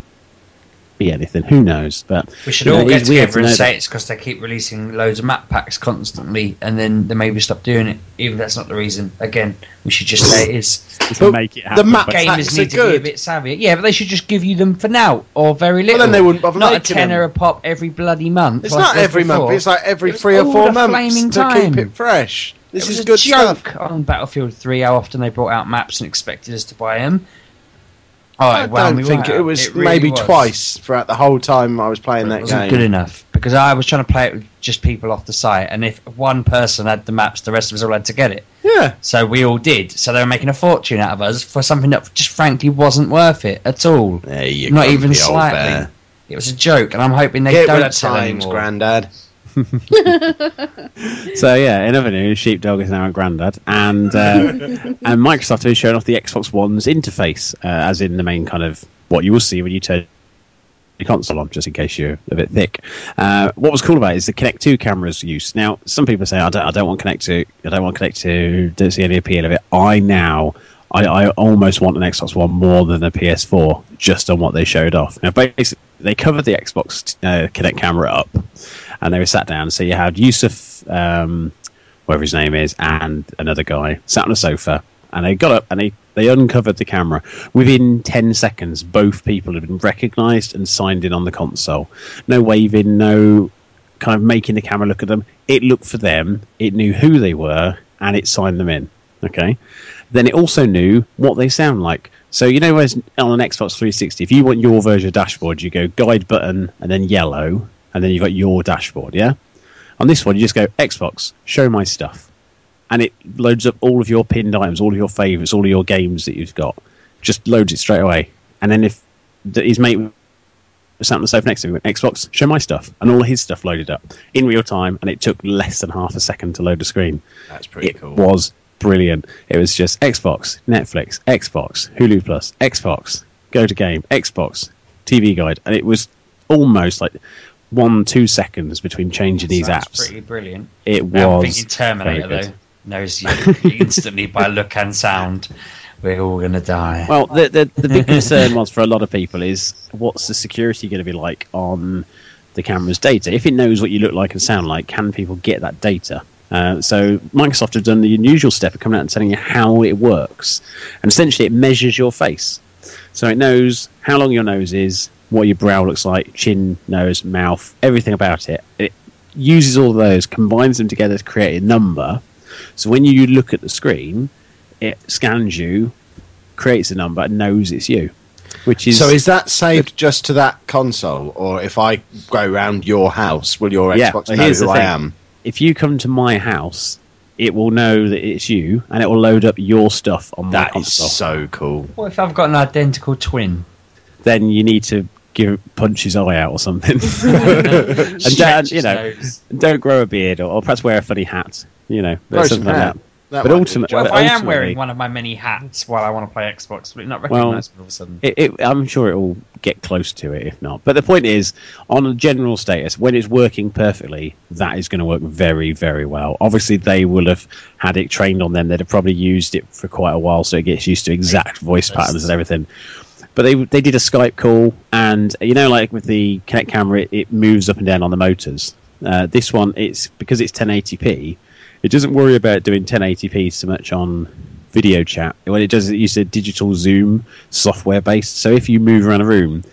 be anything. Who knows? But We should you know, all get together to and know say that- it's because they keep releasing loads of map packs constantly, and then they maybe stop doing it. Even if that's not the reason. Again, we should just say it is. To make it the map but- Packs Gamers are need to be a bit savvy. Yeah, but they should just give you them for now, or very little. then they wouldn't bother Not a making tenner them. a pop every bloody month. It's like not it was every month. It's like every It three or four the months flaming to time. keep it fresh. This it was is a good joke stuff. on Battlefield 3 how often they brought out maps and expected us to buy them. I it don't think it was really maybe was. twice throughout the whole time I was playing It that wasn't game. good enough because I was trying to play it with just people off the site, and if one person had the maps, the rest of us all had to get it. Yeah, So we all did. So they were making a fortune out of us for something that just frankly wasn't worth it at all. there you Not even slightly. It was a joke, and I'm hoping they Get don't with tell times, anymore. Grandad. So yeah, in other news, Sheepdog is now a granddad, and uh, and Microsoft has shown off the Xbox One's interface, uh, as in the main kind of what you will see when you turn your console on, just in case you're a bit thick. Uh, what was cool about it is the Kinect Two camera's use. Now, some people say I don't, I don't want Kinect Two, I don't want Kinect Two, don't see any appeal of it. I now. I, I almost want an Xbox One more than a PS4, just on what they showed off. Now, basically, they covered the Xbox uh, Kinect camera up, and they were sat down. So you had Yusuf, um, whatever his name is, and another guy sat on a sofa, and they got up and they, they uncovered the camera. Within 10 seconds, both people had been recognised and signed in on the console. No waving, no kind of making the camera look at them. It looked for them, it knew who they were, and it signed them in. Okay? Then it also knew what they sound like. So you know, on an Xbox 360, if you want your version of dashboard, you go guide button and then yellow, and then you've got your dashboard. Yeah. On this one, you just go Xbox, show my stuff, and it loads up all of your pinned items, all of your favorites, all of your games that you've got. Just loads it straight away. And then if the, his mate sat on the sofa next to him, went, Xbox, show my stuff, and all of his stuff loaded up in real time, and it took less than half a second to load the screen That's pretty it cool. was brilliant. It was just Xbox, Netflix, Xbox, Hulu Plus, Xbox, Go to Game, Xbox, TV Guide, and it was almost like one two seconds between changing these apps. That's apps. pretty brilliant. It was. I'm thinking Terminator though knows you instantly by look and sound. We're all gonna die. Well, the, the the big concern was for a lot of people is what's the security going to be like on the camera's data? If it knows what you look like and sound like, can people get that data? Uh, so Microsoft have done the unusual step of coming out and telling you how it works, and essentially it measures your face. So it knows how long your nose is, what your brow looks like, chin, nose, mouth, everything about it. It uses all of those, combines them together to create a number. So when you look at the screen, it scans you, creates a number, and knows it's you. Which is So is that saved just to that console, or if I go around your house, will your Yeah, Xbox know here's who the I thing. am? if you come to my house, it will know that it's you, and it will load up your stuff on that my That is so cool. What if I've got an identical twin? Then you need to give punch his eye out or something, and Stretch don't, you know, nose. don't grow a beard or, or perhaps wear a funny hat. You know, Grow something like that. That But ultimately, do ultimate- the What job. if I am wearing one of my many hats while I want to play Xbox? Will it not Well, me all of a sudden? It, it, I'm sure it will get close to it, if not. But the point is, on a general status, when it's working perfectly, that is going to work very, very well. Obviously, they will have had it trained on them. They'd have probably used it for quite a while, so it gets used to exact voice patterns and everything. But they they did a Skype call, and you know, like with the Kinect camera, it, it moves up and down on the motors. Uh, this one, it's because it's 1080p. It doesn't worry about doing 1080p so much on video chat. What it does is it uses a digital zoom software based. So if you move around a room,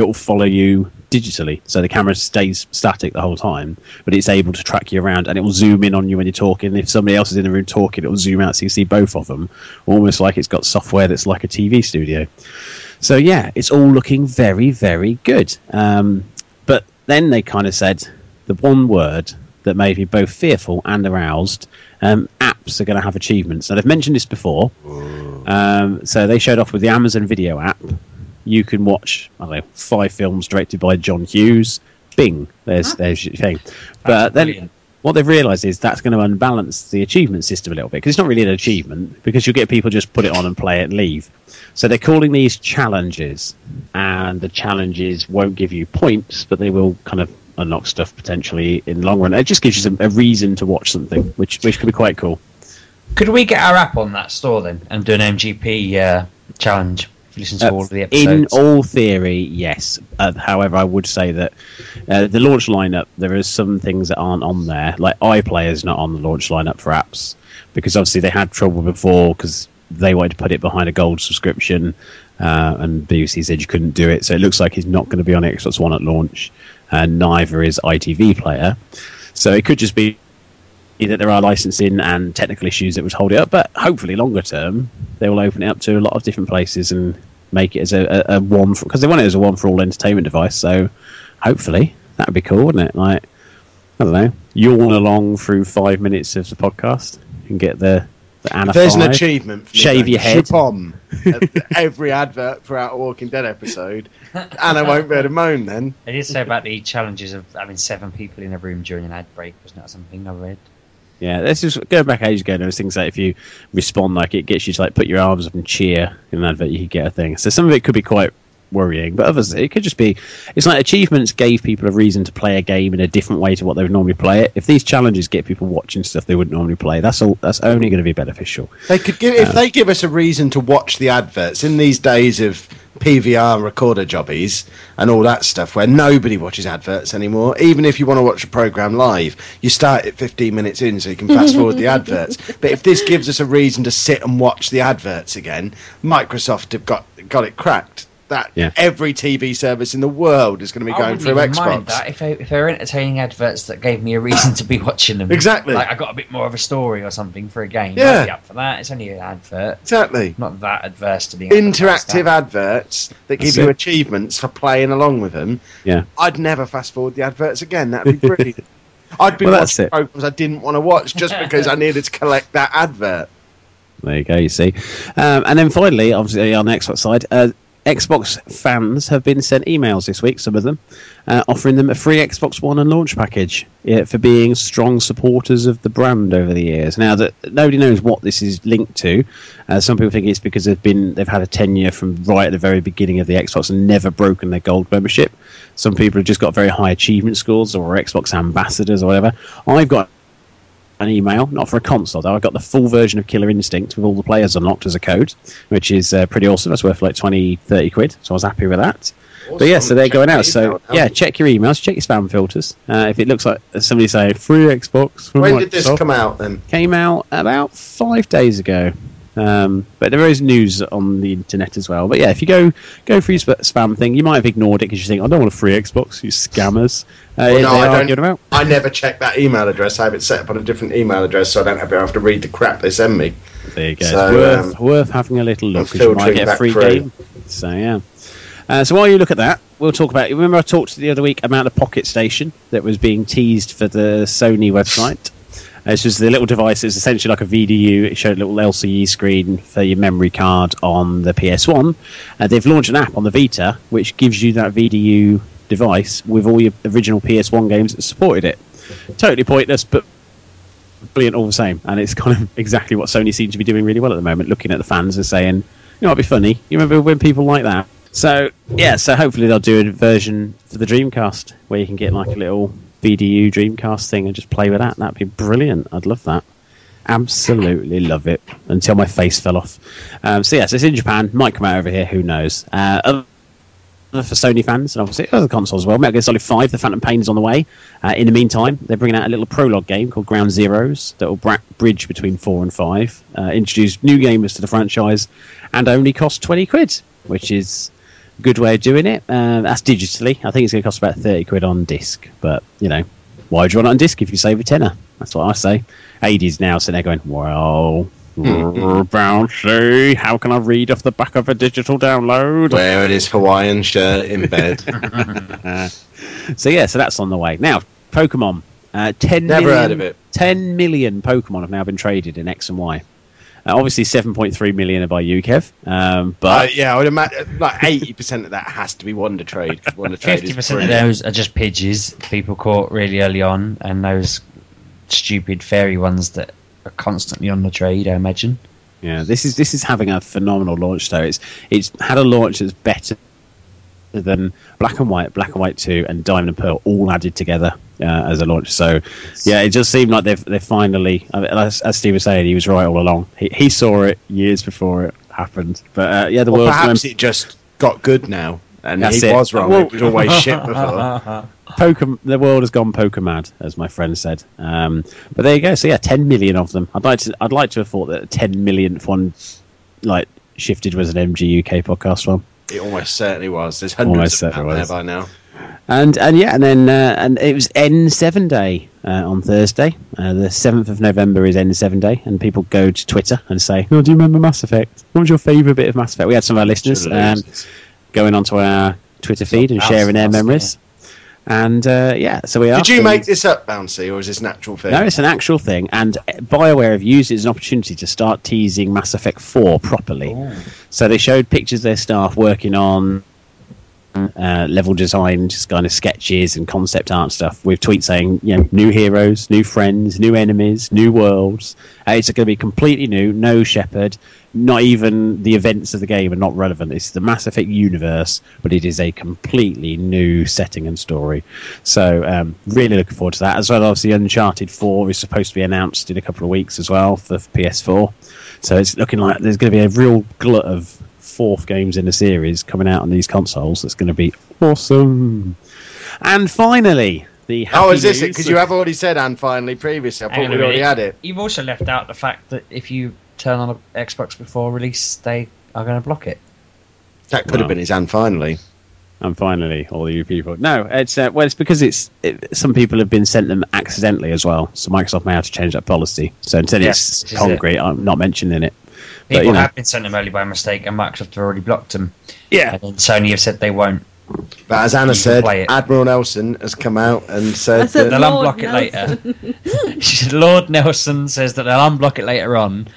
it will follow you digitally. So the camera stays static the whole time, but it's able to track you around and it will zoom in on you when you're talking. If somebody else is in the room talking, it will zoom out so you see both of them, almost like it's got software that's like a TV studio. So yeah, it's all looking very, very good. Um, but then they kind of said the one word that made me both fearful and aroused. Um, apps are going to have achievements. Now they've mentioned this before. Um, so they showed off with the Amazon Video app. You can watch, I don't know, five films directed by John Hughes. Bing, there's there's your thing. But then brilliant. what they've realised is that's going to unbalance the achievement system a little bit because it's not really an achievement because you'll get people just put it on and play it and leave. So they're calling these challenges, and the challenges won't give you points, but they will kind of unlock stuff potentially in the long run. It just gives you some, a reason to watch something, which which could be quite cool. Could we get our app on that store then and do an MGP uh, challenge? Listen to Uh, all of the In all theory, yes. Uh, however, I would say that uh, the launch lineup, there are some things that aren't on there. Like iPlayer is not on the launch lineup for apps because obviously they had trouble before because they wanted to put it behind a gold subscription, uh, and BBC said you couldn't do it. So it looks like he's not going to be on Xbox One at launch, and neither is ITV Player. So it could just be that there are licensing and technical issues that would hold it up, but hopefully longer term they will open it up to a lot of different places and make it as a, a, a one because they want it as a one for all entertainment device. So hopefully that would be cool, wouldn't it? Like I don't know, yawn along through five minutes of the podcast and get the the Anna There's an achievement. For me, Shave mate. your head. Chupom. Every advert throughout a Walking Dead episode, and I won't be able to moan then. They did say about the challenges of having seven people in a room during an ad break, wasn't that something I read? Yeah, this is going back ages ago. There was things like if you respond, like it gets you to like put your arms up and cheer in an advert, you could get a thing. So some of it could be quite worrying, but others it could just be. It's like achievements gave people a reason to play a game in a different way to what they would normally play it. If these challenges get people watching stuff they wouldn't normally play, that's all. That's only going to be beneficial. They could give if uh, they give us a reason to watch the adverts in these days of PVR recorder jobbies and all that stuff where nobody watches adverts anymore. Even if you want to watch a program live, you start at 15 minutes in so you can fast forward the adverts. But if this gives us a reason to sit and watch the adverts again, Microsoft have got got it cracked. That Yeah. every TV service in the world is going to be I going wouldn't through even mind Xbox. that if they, if they were entertaining adverts that gave me a reason to be watching them. Exactly. Like I got a bit more of a story or something for a game. Yeah. I'd be up for that. It's only an advert. Exactly. Not that adverse to the Interactive adverts that give That's you it. achievements for playing along with them. Yeah. I'd never fast forward the adverts again. That'd be brilliant. I'd be Well, that's watching it. programs I didn't want to watch just because I needed to collect that advert. There you go. You see, um, and then finally, obviously on the Xbox side, uh, Xbox fans have been sent emails this week. Some of them uh, offering them a free Xbox One and launch package yeah, for being strong supporters of the brand over the years. Now that nobody knows what this is linked to, uh, some people think it's because they've been they've had a tenure from right at the very beginning of the Xbox and never broken their gold membership. Some people have just got very high achievement scores or Xbox ambassadors or whatever. I've got an email, not for a console though. I got the full version of Killer Instinct with all the players unlocked as a code, which is uh, pretty awesome. That's worth like 20, 30 quid, so I was happy with that. But yeah, so they're Check going out. So yeah, check your emails, check your spam filters. Uh, if it looks like somebody saying free Xbox When did this come out then? came out about five days ago. Um, but there is news on the internet as well. But yeah, if you go go for your sp- spam thing, you might have ignored it because you think, I don't want a free Xbox, you scammers. Uh, Well, no, I don't. about. I never check that email address. I have it set up on a different email address, so I don't have to have to read the crap they send me. There you go. So, it's worth, um, worth having a little look because you might get a free through. game. So yeah. Uh, so while you look at that, we'll talk about. Remember, I talked the other week about the Pocket Station that was being teased for the Sony website. Uh, This was the little device. It's essentially like a VDU. It showed a little LCD screen for your memory card on the PS1. Uh, they've launched an app on the Vita which gives you that VDU device with all your original PS1 games that supported it. Totally pointless, but brilliant all the same. And it's kind of exactly what Sony seems to be doing really well at the moment, looking at the fans and saying, you know, it'd be funny. You remember when people like that? So yeah, so hopefully they'll do a version for the Dreamcast where you can get like a little VDU Dreamcast thing and just play with that. That'd be brilliant. I'd love that. Absolutely love it until my face fell off. Um, so yes, it's in Japan. Might come out over here. Who knows? Uh, for Sony fans and obviously other consoles as well. Metal Gear Solid 5, The Phantom Pain is on the way. Uh, in the meantime, they're bringing out a little prologue game called Ground Zeroes that will bra- bridge between 4 and 5, uh, introduce new gamers to the franchise, and only cost 20 quid, which is good way of doing it. Uh, that's digitally. I think it's going to cost about 30 quid on disc, but, you know, why would you want it on disc if you save a tenner? That's what I say. 80s now, so they're going, well, bouncy, how can I read off the back of a digital download? Wearing his Hawaiian shirt in bed. So yeah, so that's on the way. Now, Pokemon. Uh, 10 Never million- heard of it. 10 million Pokemon have now been traded in X and Y. Uh, obviously, 7.3 million are by UKEV, um, Uh, but yeah, I would imagine like eighty percent of that has to be Wonder Trade. 'cause Wonder Trade Fifty is percent of those are just pidges people caught really early on, and those stupid fairy ones that are constantly on the trade. I imagine. yeah, this is this is having a phenomenal launch. Though it's it's had a launch that's better than Black and White, Black and White Two, and Diamond and Pearl all added together uh, as a launch. So, yeah, it just seemed like they've they finally, as, as Steve was saying, he was right all along. He, he saw it years before it happened. But uh, yeah, the Well, world's perhaps going- it just got good now, and That's he it. was wrong. Well- it was always shit before. poker the world has gone poker mad as my friend said um, but there you go so yeah 10 million of them i'd like to i'd like to have thought that a 10 millionth one like shifted was an mg uk podcast one It almost certainly was. There's Almost hundreds of them out there by now. and and yeah and then uh, and it was n7 day uh, on thursday. Uh, the 7th of november is n7 day and people go to twitter and say oh do you remember mass effect? What was your favorite bit of mass effect? We had some of our listeners um, going onto our twitter feed and sharing their memories and uh, yeah so we are. Did you make this up, Bouncy, or is this natural thing? No, it's an actual thing, and BioWare have used it as an opportunity to start teasing Mass Effect 4 properly. So they showed pictures of their staff working on uh, level design, just kind of sketches and concept art stuff, with tweets saying, you know, new heroes, new friends, new enemies, new worlds. Uh, it's going to be completely new, no Shepard, not even the events of the game are not relevant. It's the Mass Effect universe, but it is a completely new setting and story. So, um, really looking forward to that. As well, obviously, Uncharted 4 is supposed to be announced in a couple of weeks as well for PS4. So, it's looking like there's going to be a real glut of fourth games in the series coming out on these consoles. That's going to be awesome. And finally, the happy oh, is this it? Because you have already said and finally previously. I Hang thought on we'd already had it. You've also left out the fact that if you turn on an Xbox before release, they are going to block it. That could Wow. have been his and finally. And finally, all you people. No, it's uh, well, it's because it's it, some people have been sent them accidentally as well. So Microsoft may have to change that policy. So until Yes, it's this is concrete, I'm not mentioning it. But, People you know. have been sent them early by mistake, and Microsoft have already blocked them. Yeah. And then Sony have said they won't. But as Anna said. Admiral Nelson has come out and said, said that They'll Lord unblock it later. She said Lord Nelson says that they'll unblock it later on.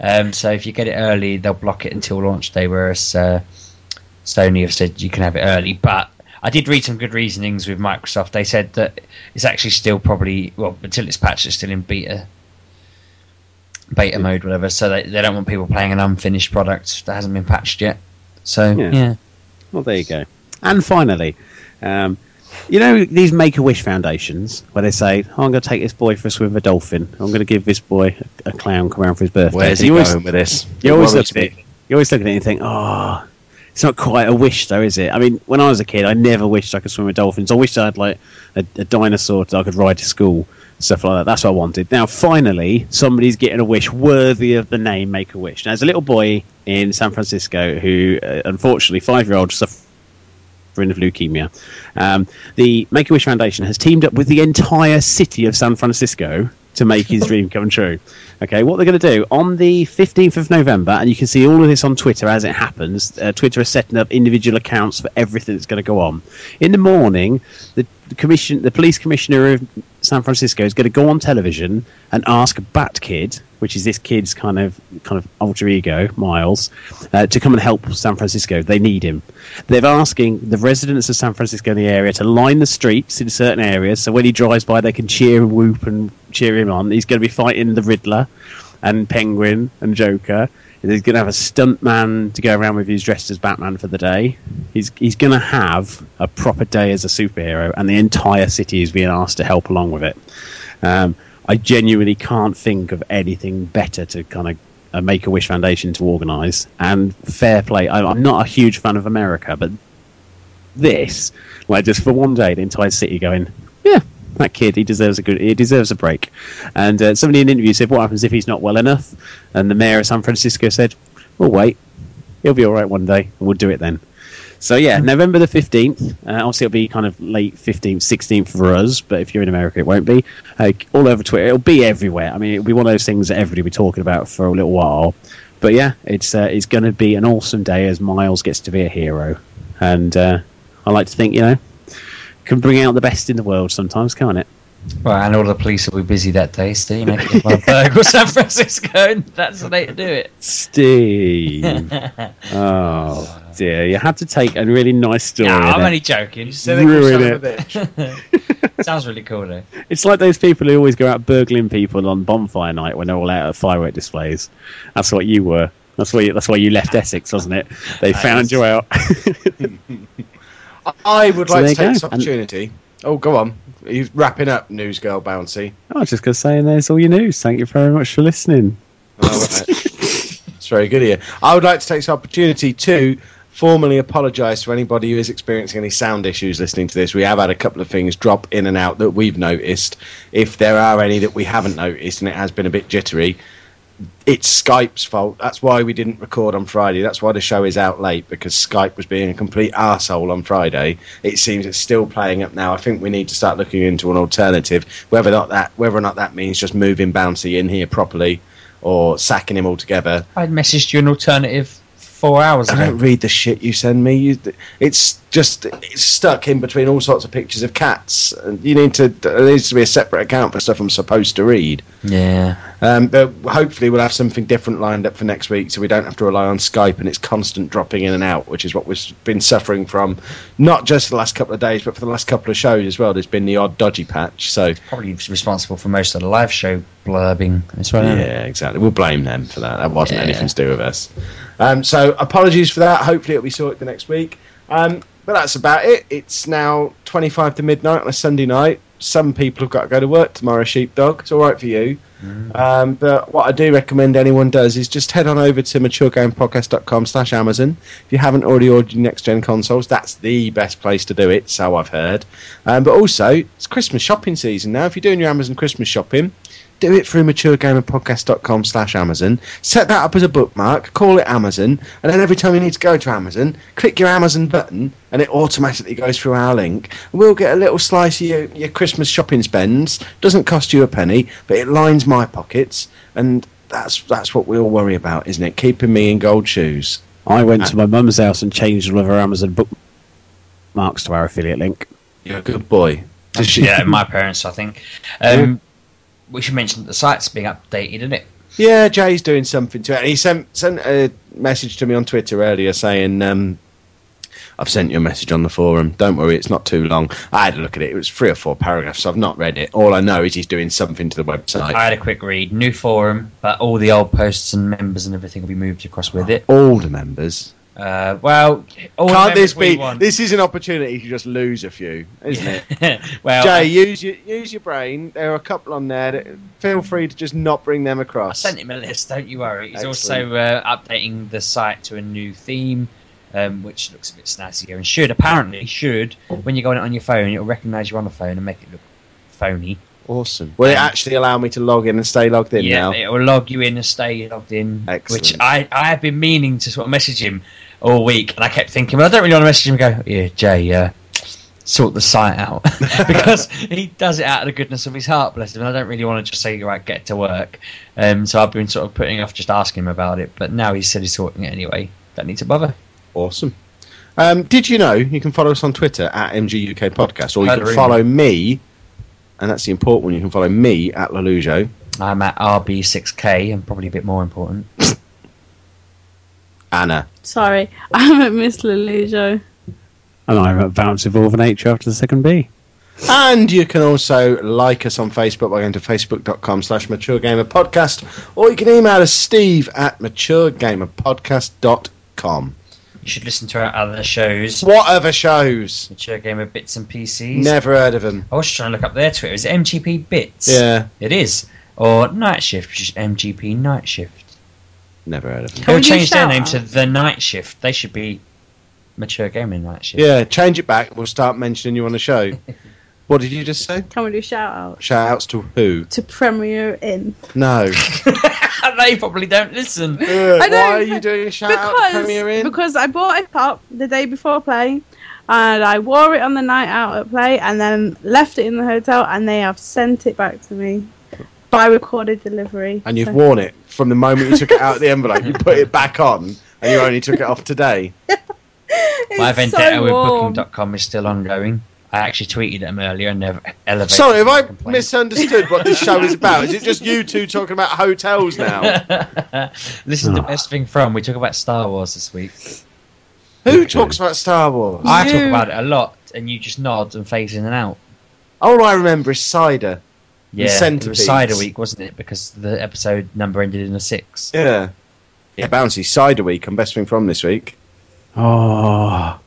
Um, so if you get it early, they'll block it until launch day. Whereas uh, Sony have said you can have it early. But I did read some good reasonings with Microsoft. They said that it's actually still probably well until it's patched, it's still in beta beta mode, whatever. So they, they don't want people playing an unfinished product that hasn't been patched yet. So Yeah. yeah, Well, there you go. And finally, um, you know these Make a Wish foundations where they say, oh, "I'm going to take this boy for a swim with a dolphin. I'm going to give this boy a, a clown come around for his birthday." where's he always, going with this? You always look at it. You always look at it and think, "Oh, it's not quite a wish, though, is it?" I mean, when I was a kid, I never wished I could swim with dolphins. I wished I had like a, a dinosaur that I could ride to school, stuff like that. That's what I wanted. Now, finally, somebody's getting a wish worthy of the name Make a Wish. Now, there's a little boy in San Francisco who, uh, unfortunately, five-year-old suffering of leukemia. Um, the Make a Wish Foundation has teamed up with the entire city of San Francisco to make his dream come true. Okay, what they're going to do on the 15th of November, and you can see all of this on Twitter as it happens. Uh, Twitter is setting up individual accounts for everything that's going to go on. In the morning, the commission, the police commissioner of San Francisco is going to go on television and ask Bat Kid, which is this kid's kind of kind of alter ego, Miles, uh, to come and help San Francisco. They need him. They're asking the residents of San Francisco in the area to line the streets in certain areas, so when he drives by, they can cheer and whoop and cheer him on. He's going to be fighting the Riddler and Penguin and Joker. He's going to have a stunt man to go around with who's dressed as Batman for the day. He's he's going to have a proper day as a superhero, and the entire city is being asked to help along with it. Um, I genuinely can't think of anything better to kind of uh, make a Wish Foundation to organise. And fair play. I, I'm not a huge fan of America, but this, like just for one day, the entire city going, yeah, that kid, he deserves a good, he deserves a break. And uh, somebody in an interview said, what happens if he's not well enough? And the mayor of San Francisco said, we'll wait. He'll be all right one day, and we'll do it then. So yeah, November the fifteenth. Uh, obviously, it'll be kind of late fifteenth, sixteenth for us. But if you're in America, it won't be. Uh, all over Twitter, it'll be everywhere. I mean, it'll be one of those things that everybody will be talking about for a little while. But yeah, it's uh, it's going to be an awesome day as Miles gets to be a hero, and uh, I like to think you know can bring out the best in the world sometimes, can't it? Well, and all the police will be busy that day, Steve. It one burgle San Francisco, that's the day to do it. Steve, oh dear, you had to take a really nice story. No, I'm only joking. ruin it. Sounds really cool, though. It's like those people who always go out burgling people on bonfire night when they're all out at firework displays. That's what you were. That's why. You, that's why you left Essex, wasn't it? They found you out. I would So like to take this go. And- opportunity. Oh, go on. You wrapping up, News Girl Bouncy? I was just going to say, and there's all your news. Thank you very much for listening. Oh, right. Uh, it's very good of you. I would like to take this opportunity to formally apologise to anybody who is experiencing any sound issues listening to this. We have had a couple of things drop in and out that we've noticed. If there are any that we haven't noticed and it has been a bit jittery, it's Skype's fault. That's why we didn't record on Friday. That's why the show is out late because Skype was being a complete arsehole on Friday. It seems it's still playing up now. I think we need to start looking into an alternative. Whether or not that whether or not that means just moving Bouncy in here properly or sacking him altogether. I'd messaged you an alternative four hours I don't read the shit you send me. You, it's just it's stuck in between all sorts of pictures of cats. And You need to there needs to be a separate account for stuff I'm supposed to read. Yeah. Um, but hopefully we'll have something different lined up for next week, so we don't have to rely on Skype and its constant dropping in and out, which is what we've been suffering from, not just the last couple of days, but for the last couple of shows as well. There's been the odd dodgy patch. So Probably responsible for most of the live show blurbing as well. yeah, exactly. We'll blame them for that. That wasn't Yeah. anything to do with us. Um, so apologies for that. Hopefully it'll be sorted the next week. Um, but that's about it. It's now 25 to midnight on a Sunday night. Some people have got to go to work tomorrow, sheepdog. It's all right for you. Um, but what I do recommend anyone does is just head on over to maturegamerpodcast.com slash Amazon. If you haven't already ordered your next gen consoles, that's the best place to do it, so I've heard. Um, but also, it's Christmas shopping season now. If you're doing your Amazon Christmas shopping, do it through maturegamerpodcast.com slash Amazon. Set that up as a bookmark, call it Amazon, and then every time you need to go to Amazon, click your Amazon button, and it automatically goes through our link. We'll get a little slice of your, your Christmas shopping spends. Doesn't cost you a penny, but it lines my pockets, and that's that's what we all worry about, isn't it? Keeping me in gold shoes. I went to my mum's house and changed all of her Amazon bookmarks to our affiliate link. You're a good boy. Yeah, my parents, I think. Um, we should mention that the site's being updated, isn't it? Yeah, Jay's doing something to it. He sent sent a message to me on Twitter earlier saying, um, "I've sent you a message on the forum. Don't worry, it's not too long." I had a look at it. It was three or four paragraphs. So I've not read it. All I know is he's doing something to the website. I had a quick read. New forum, but all the old posts and members and everything will be moved across with it. All the members. Uh, well, all Can't this be? want. This is an opportunity to just lose a few, isn't it? well, Jay, I, use your use your brain. There are a couple on there. That, feel free to just not bring them I across. sent him a list. Don't you worry. He's Excellent. also uh, updating the site to a new theme. Um, which looks a bit snazzier and should apparently should when you go on it on your phone it'll recognise you're on the phone and make it look phony. Awesome. Will it Um, actually allow me to log in and stay logged in yeah, now? it will log you in and stay logged in. Excellent. Which I, I have been meaning to sort of message him all week, and I kept thinking, well, I don't really want to message him and go, yeah, Jay, uh, sort the site out. because he does it out of the goodness of his heart, bless him. And I don't really want to just say, right, get to work. Um, so I've been sort of putting off just asking him about it, but now he said he's sorting it anyway. Don't need to bother. Awesome. Um, did you know you can follow us on Twitter at MGUK Podcast, or you can follow me, and that's the important one. You can follow me at Lelujo. I'm at RB6K, and probably a bit more important. Anna. Sorry, I'm at Miss Lelujo. And I'm at Bounce Evolve Nature after the second B. And you can also like us on Facebook by going to facebook.com slash mature gamer podcast, or you can email us steve at maturegamerpodcast.com. You should listen to our other shows. What other shows? Mature Gamer Bits and PCs. Never heard of them. I was trying to look up their Twitter. Is it MGP Bits? Yeah, It is. Or Night Shift, which is MGP Night Shift. never heard of them. Can They'll change their name out? to The Night Shift. They should be Mature Gaming Night Shift. Yeah, change it back. We'll start mentioning you on the show. what did you just say? Can we do shout out Shout outs to who? to Premier Inn? No. they probably don't listen. I why are you doing a shout out to Because because I bought a top the day before play, and I wore it on the night out at play, and then left it in the hotel, and they have sent it back to me by recorded delivery. and you've So- worn it from the moment you took it out of the envelope. You put it back on, and you only took it off today. It's My so vendetta with warm. Booking.com is still ongoing. I actually tweeted them earlier and they've elevated Sorry, have I complaint. misunderstood what this show is about? Is it just you two talking about hotels now? this is the best thing from. We talk about Star Wars this week. Who talks about Star Wars? I talk about it a lot, and you just nod and face in and out. All I remember is cider. Yeah, it centipedes. was Cider Week, wasn't it? Because the episode number ended in a six. Yeah. Yeah, Bouncy, cider week. I'm best thing from this week. Oh.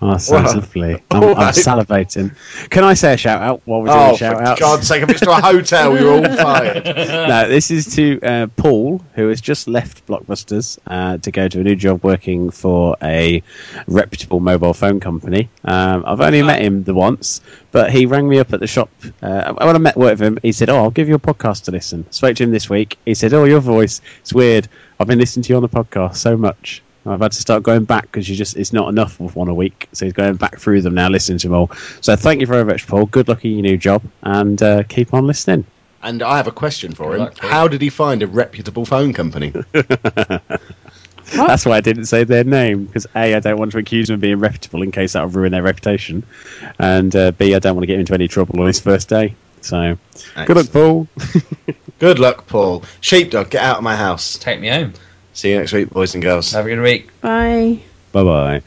Oh, Wow. lovely. I'm, I'm right. salivating. Can I say a shout out while we're doing Oh, a shout for? God's sake, if it's to a hotel, you're all fired. no, this is to uh, Paul, who has just left Blockbusters uh, to go to a new job working for a reputable mobile phone company. Um, I've only met him the once, but he rang me up at the shop. Uh, when I met with him, he said, "Oh, I'll give you a podcast to listen." Spoke to him this week. He said, "Oh, your voice, it's weird. I've been listening to you on the podcast so much." I've had to start going back because you just—it's not enough with one a week. So he's going back through them now, listening to them all. So thank you very much, Paul. Good luck in your new job, and uh, keep on listening. And I have a question for him. luck, How did he find a reputable phone company? That's why I didn't say their name because a I don't want to accuse them of being reputable in case that will ruin their reputation, and uh, b I don't want to get him into any trouble on his first day. So good luck, Paul. Good luck, Paul. Sheepdog, get out of my house. Take me home. See you next week, boys and girls. Have a good week. Bye. bye bye.